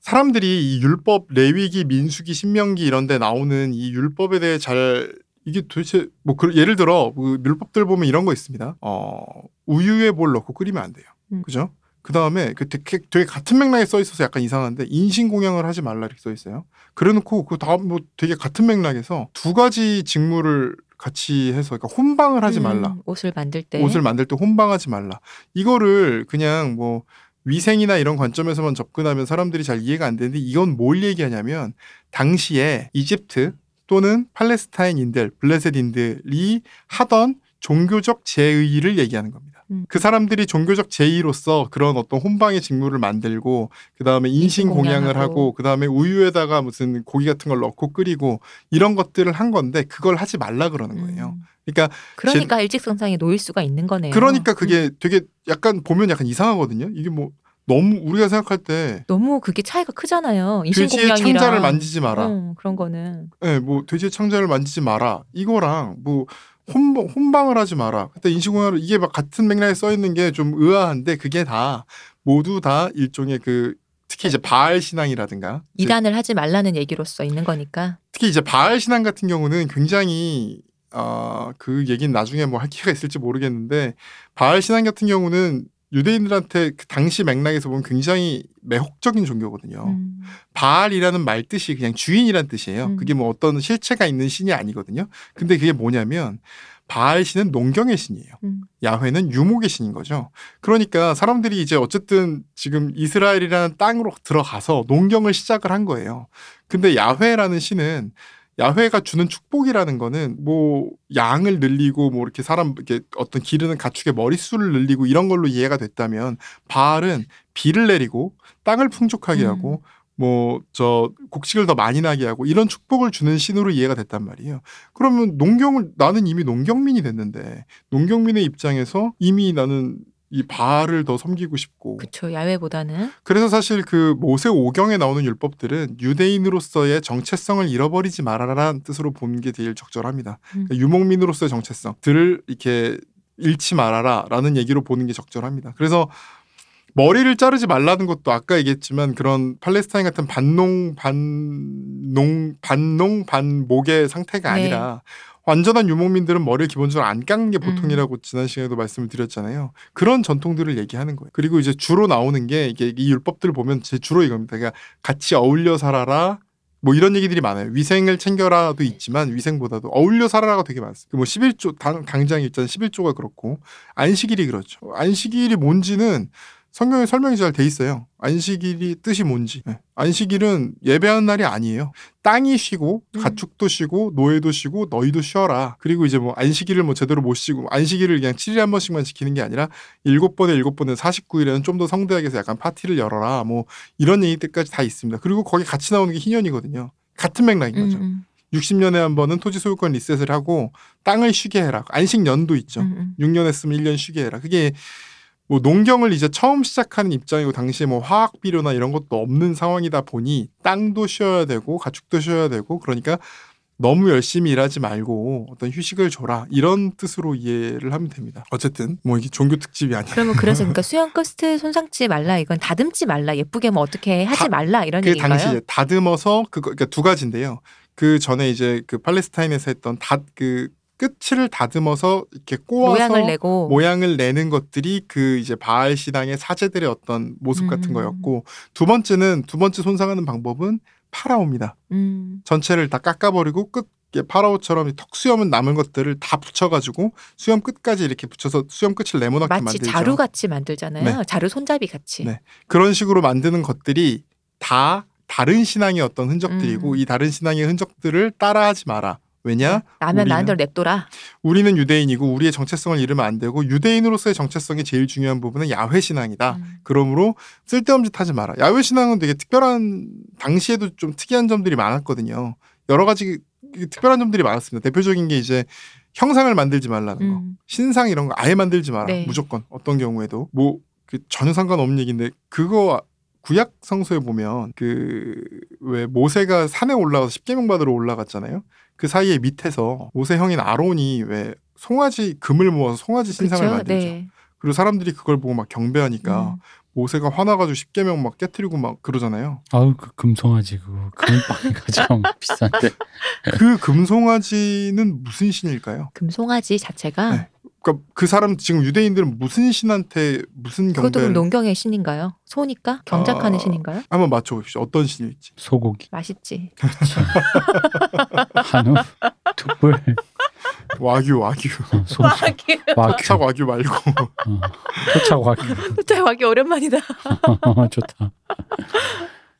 사람들이 이 율법 레위기 민수기 신명기 이런 데 나오는 이 율법에 대해 잘 이게 도대체 뭐 그- 예를 들어 그 율법들 보면 이런 거 있습니다. 어 우유에 뭘 넣고 끓이면 안 돼요. 음. 그죠? 그 다음에 그 되게, 되게 같은 맥락에 써 있어서 약간 이상한데 인신 공양을 하지 말라 이렇게 써 있어요. 그래 놓고 그 다음 뭐 되게 같은 맥락에서 두 가지 직무를 같이 해서 그러니까 혼방을 하지 말라. 음, 옷을 만들 때 옷을 만들 때 혼방하지 말라. 이거를 그냥 뭐 위생이나 이런 관점에서만 접근하면 사람들이 잘 이해가 안 되는데 이건 뭘 얘기하냐면 당시에 이집트 또는 팔레스타인인들, 블레셋인들이 하던 종교적 제의를 얘기하는 겁니다. 음. 그 사람들이 종교적 제의로서 그런 어떤 혼방의 직무를 만들고 그 다음에 인신 공양을. 하고 그 다음에 우유에다가 무슨 고기 같은 걸 넣고 끓이고 이런 것들을 한 건데 그걸 하지 말라 그러는 거예요. 음. 그러니까 그러니까 일직선상에 놓일 수가 있는 거네요. 그러니까 음. 그게 되게 약간 보면 약간 이상하거든요. 이게 뭐 너무 우리가 생각할 때 너무 그게 차이가 크잖아요. 돼지의 창자를 만지지 마라. 어, 그런 거는 예, 뭐 돼지의 창자를 만지지 마라. 이거랑 뭐 혼방, 혼방을 하지 마라. 그때 인신공양을 이게 막 같은 맥락에 써 있는 게 좀 의아한데 그게 다 모두 다 일종의 그 특히 이제 바알 신앙이라든가 이단을 하지 말라는 얘기로서 있는 거니까. 특히 이제 바알 신앙 같은 경우는 굉장히 어, 그 얘기는 나중에 뭐 할 기회가 있을지 모르겠는데 바알 신앙 같은 경우는 유대인들한테 그 당시 맥락에서 보면 굉장히 매혹적인 종교거든요. 음. 바알이라는 말 뜻이 그냥 주인이란 뜻이에요. 음. 그게 뭐 어떤 실체가 있는 신이 아니거든요. 근데 그게 뭐냐면 바알 신은 농경의 신이에요. 음. 야훼는 유목의 신인 거죠. 그러니까 사람들이 이제 어쨌든 지금 이스라엘이라는 땅으로 들어가서 농경을 시작을 한 거예요. 근데 야훼라는 신은 야훼가 주는 축복이라는 거는 뭐 양을 늘리고 뭐 이렇게 사람 이렇게 어떤 기르는 가축의 머릿수를 늘리고 이런 걸로 이해가 됐다면 바알은 비를 내리고 땅을 풍족하게 음. 하고 뭐 저 곡식을 더 많이 나게 하고 이런 축복을 주는 신으로 이해가 됐단 말이에요. 그러면 농경을 나는 이미 농경민이 됐는데 농경민의 입장에서 이미 나는 이 바알을 더 섬기고 싶고 그쵸 야외보다는 그래서 사실 그 모세 오경에 나오는 율법들은 유대인으로서의 정체성을 잃어버리지 말아라라는 뜻으로 보는 게 제일 적절합니다. 음. 그러니까 유목민으로서의 정체성들을 이렇게 잃지 말아라라는 얘기로 보는 게 적절합니다. 그래서 머리를 자르지 말라는 것도 아까 얘기했지만 그런 팔레스타인 같은 반농 반농 반농 반목의 상태가 네. 아니라 완전한 유목민들은 머리를 기본적으로 안 깎는 게 보통이라고 음. 지난 시간에도 말씀을 드렸잖아요. 그런 전통들을 얘기하는 거예요. 그리고 이제 주로 나오는 게 이게 이 율법들을 보면 제 주로 이겁니다. 그러니까 같이 어울려 살아라. 뭐 이런 얘기들이 많아요. 위생을 챙겨라도 있지만 위생보다도 어울려 살아라가 되게 많습니다. 뭐 11조 당, 당장 일단 11조가 그렇고 안식일이 그렇죠. 안식일이 뭔지는 성경에 설명이 잘 돼 있어요. 안식일이 뜻이 뭔지. 네. 안식일은 예배하는 날이 아니에요. 땅이 쉬고 음. 가축도 쉬고 노예도 쉬고 너희도 쉬어라. 그리고 이제 뭐 안식일을 뭐 제대로 못 쉬고 안식일을 그냥 7일에 한 번씩만 지키는 게 아니라 일곱 번에 일곱 번에 49일에는 좀 더 성대하게 해서 약간 파티를 열어라. 뭐 이런 얘기들까지 다 있습니다. 그리고 거기 같이 나오는 게 희년이거든요. 같은 맥락인 음, 거죠. 음, 60년에 한 번은 토지 소유권 리셋을 하고 땅을 쉬게 해라. 안식년도 있죠. 음, 음. 6년 했으면 1년 쉬게 해라. 그게 뭐 농경을 이제 처음 시작하는 입장이고 당시에 뭐 화학 비료나 이런 것도 없는 상황이다 보니 땅도 쉬어야 되고 가축도 쉬어야 되고 그러니까 너무 열심히 일하지 말고 어떤 휴식을 줘라 이런 뜻으로 이해를 하면 됩니다. 어쨌든 뭐 이게 종교 특집이 아니라 그러면 그래서 그러니까 수염 끝을 손상치 말라 이건 다듬지 말라 예쁘게 뭐 어떻게 하지 다- 말라 이런 그 얘기인가요? 당시에 다듬어서 그거 그러니까 두 가지인데요. 그 전에 이제 그 팔레스타인에서 했던 다 그 끝을 다듬어서 이렇게 꼬아서 모양을 내고 모양을 내는 것들이 그 이제 바알 신앙의 사제들의 어떤 모습 같은 음. 거였고 두 번째는 두 번째 손상하는 방법은 파라오입니다. 음, 전체를 다 깎아버리고 끝 파라오처럼 이 턱수염은 남은 것들을 다 붙여가지고 수염 끝까지 이렇게 붙여서 수염 끝을 네모나게 마치 만들죠. 자루 같이 만들잖아요. 네. 자루 손잡이 같이. 네. 그런 식으로 만드는 것들이 다 다른 신앙의 어떤 흔적들이고 음. 이 다른 신앙의 흔적들을 따라하지 마라. 왜냐? 나면 우리는- 나한테로 냅둬라. 우리는 유대인이고 우리의 정체성을 잃으면 안 되고 유대인으로서의 정체성이 제일 중요한 부분은 야훼 신앙이다. 음. 그러므로 쓸데없는 짓 하지 마라. 야훼 신앙은 되게 특별한 당시에도 좀 특이한 점들이 많았거든요. 여러 가지 특별한 점들이 많았습니다. 대표적인 게 이제 형상을 만들지 말라는 거. 음. 신상 이런 거 아예 만들지 마라. 네. 무조건 어떤 경우에도 뭐그 전혀 상관없는 얘기인데 그거 구약 성서에 보면 그 왜 모세가 산에 올라가서 십계명 받으러 올라갔잖아요. 그 사이에 밑에서 모세 형인 아론이 왜 송아지 금을 모아서 송아지 신상을 그렇죠. 만들죠. 네. 그리고 사람들이 그걸 보고 막 경배하니까 음. 모세가 화나가지고 십계명 막 깨뜨리고 막 그러잖아요. 아우 그 금송아지 그거 금빵이 가장 비싼데. 그 금송아지는 무슨 신일까요? 금송아지 자체가 네. 그러니까 그 사람 지금 유대인들은 무슨 신한테 무슨 그것도 그럼 농경의 신인가요? 소니까 경작하는 아. 신인가요? 한번 맞춰봅시다. 어떤 신일지. 소고기, 맛있지. 한우, 툭불, 와규 와규. 어, 소, 와규. 와규, 차 와규 말고. 어, 토착 와규. 진짜 와규 오랜만이다. 좋다.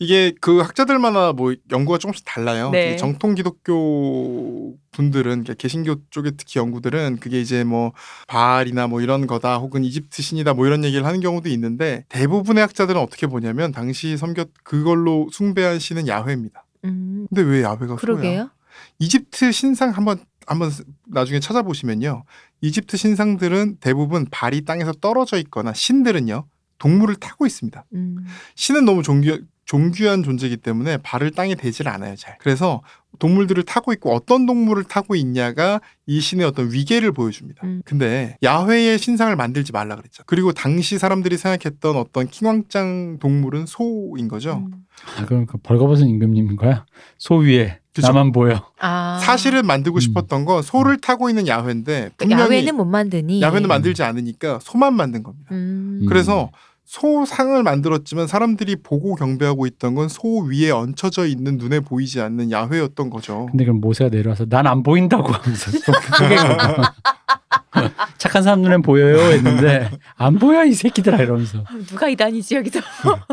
이게 그 학자들마다 뭐 연구가 조금씩 달라요. 네. 정통 기독교 분들은 개신교 쪽에 특히 연구들은 그게 이제 뭐 바알이나 뭐 이런 거다 혹은 이집트 신이다 뭐 이런 얘기를 하는 경우도 있는데 대부분의 학자들은 어떻게 보냐면 당시 섬겼 그걸로 숭배한 신은 야훼입니다. 음, 근데 왜 야훼가 소야? 그러게요. 이집트 신상 한번 한번 나중에 찾아보시면요. 이집트 신상들은 대부분 발이 땅에서 떨어져 있거나 신들은요. 동물을 타고 있습니다. 음, 신은 너무 존귀, 존귀한 존재이기 때문에 발을 땅에 대질 않아요, 잘. 그래서 동물들을 타고 있고 어떤 동물을 타고 있냐가 이 신의 어떤 위계를 보여줍니다. 음. 근데 야훼의 신상을 만들지 말라 그랬죠. 그리고 당시 사람들이 생각했던 어떤 킹왕짱 동물은 소인 거죠. 음. 아 그럼 그 벌거벗은 임금님인 거야? 소 위에 그쵸. 나만 보여. 아 사실은 만들고 음. 싶었던 건 소를 타고 있는 야훼인데 그 분명히 야외는 못 만드니. 야훼는 만들지 않으니까 소만 만든 겁니다. 음. 음. 그래서 소상을 만들었지만 사람들이 보고 경배하고 있던 건 소 위에 얹혀져 있는 눈에 보이지 않는 야훼였던 거죠. 근데 그럼 모세가 내려와서 난 안 보인다고 하면서 착한 사람 눈엔 보여요 했는데 안 보여 이 새끼들아 이러면서 아, 누가 이단이지 여기서.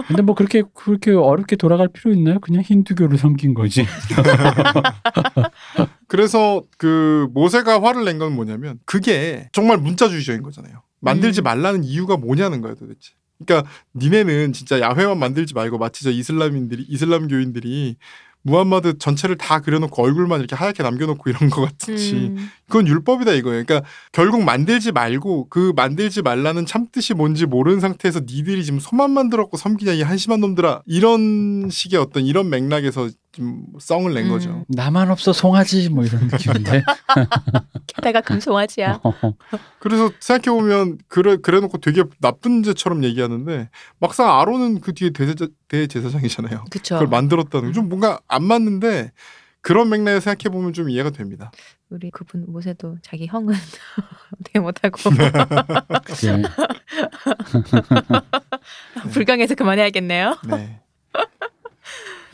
근데 뭐 그렇게 그렇게 어렵게 돌아갈 필요 있나요? 그냥 힌두교를 섬긴 거지. 그래서 그 모세가 화를 낸 건 뭐냐면 그게 정말 문자주의적인 거잖아요. 만들지 음. 말라는 이유가 뭐냐는 거예요, 도대체. 그러니까 니네는 진짜 야훼만 만들지 말고 마치 저 이슬람인들이 이슬람교인들이 무함마드 전체를 다 그려놓고 얼굴만 이렇게 하얗게 남겨놓고 이런 거 같이 음. 그건 율법이다 이거예요. 그러니까 결국 만들지 말고 그 만들지 말라는 참뜻이 뭔지 모르는 상태에서 니들이 지금 소만 만 들었고 섬기냐 이 한심한 놈들아 이런 식의 어떤 이런 맥락에서 좀 썽을 낸 음. 거죠. 나만 없어 송아지 뭐 이런 느낌인데. 게다가 금송아지야. 그래서 생각해 보면 그래 그래놓고 되게 나쁜 죄처럼 얘기하는데 막상 아론은 그 뒤에 대제자, 대제사장이잖아요. 그쵸. 그걸 만들었다는 게좀 뭔가 안 맞는데 그런 맥락에 생각해 보면 좀 이해가 됩니다. 우리 그분 모세도 자기 형은 어떻게 못하고 그게 불강해서 그만해야겠네요. 네.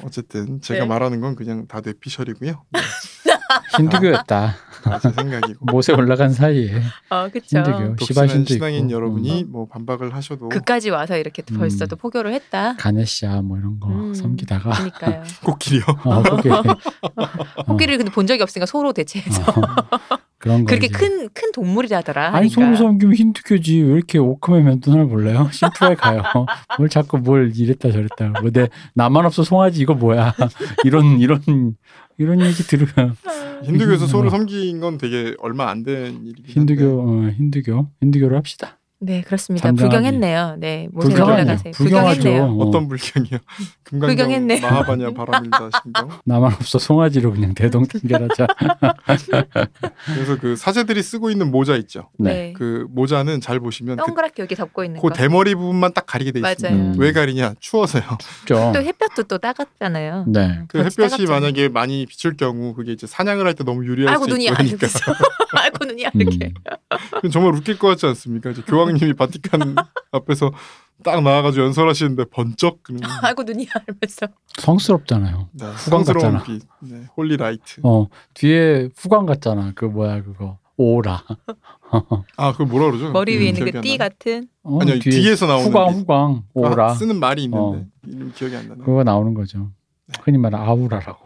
어쨌든 제가 네. 말하는 건 그냥 다 뇌피셜이고요. 네, 힌두교였다. 제 생각이고. 모세 올라간 사이에 어, 그쵸. 힌두교. 독신한 시바신도 신앙인. 여러분이 음. 뭐 반박을 하셔도 그까지 와서 이렇게 음. 벌써 또 포교를 했다. 가네시아 뭐 이런 거 음. 섬기다가 그러니까요. 코끼리요. 어, 그게 코끼리를 근데 본 적이 없으니까 소로 대체해서 어, 그런 거 그렇게. 큰 큰 동물이라더라. 아니. 소로 섬기면 힌두교지 왜 이렇게 오크맨 면도날 몰라요? 심플하게 가요. 뭘 자꾸 뭘 이랬다 저랬다. 뭐 내 나만 없어 송아지 이거 뭐야? 이런 이런 이런 얘기 들으면 힌두교에서 음. 소를 섬긴 건 되게 얼마 안 된 일이긴 힌두교 한데 어, 힌두교 힌두교로 합시다. 네 그렇습니다. 불경했네요. 네 모세 불경하네요. 올라가세요. 불경했네요. 어. 어떤 불경이요? 금강경 불경했네. 마하바냐 바람일다 신경. 나만 없어 송아지로 그냥 대동단결하자. 그래서 그 사제들이 쓰고 있는 모자 있죠. 네. 그 모자는 잘 보시면 그, 동그랗게 여기 덮고 있는 그 거. 대머리 부분만 딱 가리게 돼 있습니다. 맞아요. 음. 왜 가리냐? 추워서요. 좀 또 햇볕도 또 따갑잖아요. 네. 그 볕이 햇볕이 따갑잖아요. 만약에 많이 비칠 경우 그게 이제 사냥을 할 때 너무 유리할 아이고 수 눈이 있고 아 그러니까 이렇게 아이고 눈이 이렇게. 정말 웃길 것 같지 않습니까? 이제 교황님이 바티칸 앞에서 딱 나와가지고 연설하시는데 번쩍 아이고 눈이 알면서. 성스럽잖아요. 네, 후광 성스러운 같잖아. 빛, 네, holy light. 어 뒤에 후광 같잖아. 그 뭐야 그거 오라. 아, 그걸 뭐라 그러죠? 머리 음, 위에 있는 그안 띠. 같은. 어, 아니요, 뒤에 뒤에서 나오는 후광 빛. 후광 오라. 아, 쓰는 말이 있는데 어. 이름 기억이 안 나네. 그거 나오는 거죠. 흔히 말하는 아우라라고.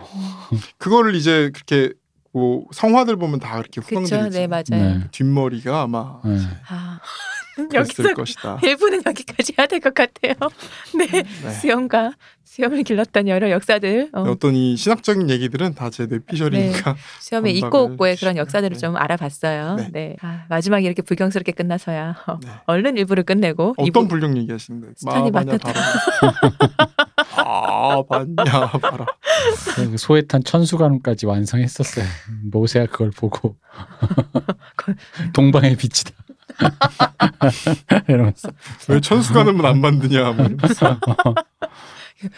그거를 이제 그렇게 뭐 성화들 보면 다 그렇게 그쵸. 후광들이 네. 맞아요. 네. 뒷머리가 아마 네. 아 여기서 것이다. 1부는 여기까지 해야 될 것 같아요. 네. 네. 수염과 수염을 길렀던 여러 역사들. 어, 어떤 이 신학적인 얘기들은 다 제 뇌피셜이니까 수염의 있고 없고의 그런. 역사들을 네. 좀 알아봤어요. 네. 네. 아, 마지막에 이렇게 불경스럽게 끝나서야 어, 네. 얼른 일부를 끝내고 어떤 이부- 불경 얘기하시는 거예요? 스탄이 바라. 아, 봤냐. 그 소에탄 천수관까지 완성했었어요. 모세가 그걸 보고 동방의 빛이다. 이러면서 왜 천수 가는 문안 만드냐 뭐 이러면서.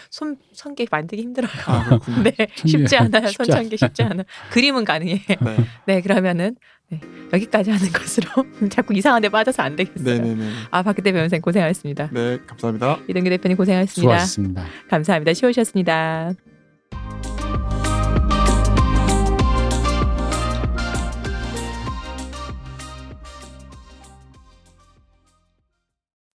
손 선계 만들기 힘들어요. 아. 네, 쉽지 않아요. 쉽지 손천계 쉽지 않아. 그림은 가능해. 네. 네, 그러면은 네, 여기까지 하는 것으로 자꾸 이상한 데 빠져서 안 되겠어요. 네네네. 아, 박기대 변호사님 고생하셨습니다. 네, 감사합니다. 이동규 대표님 고생하셨습니다. 수고하셨습니다. 감사합니다. 쉬우셨습니다.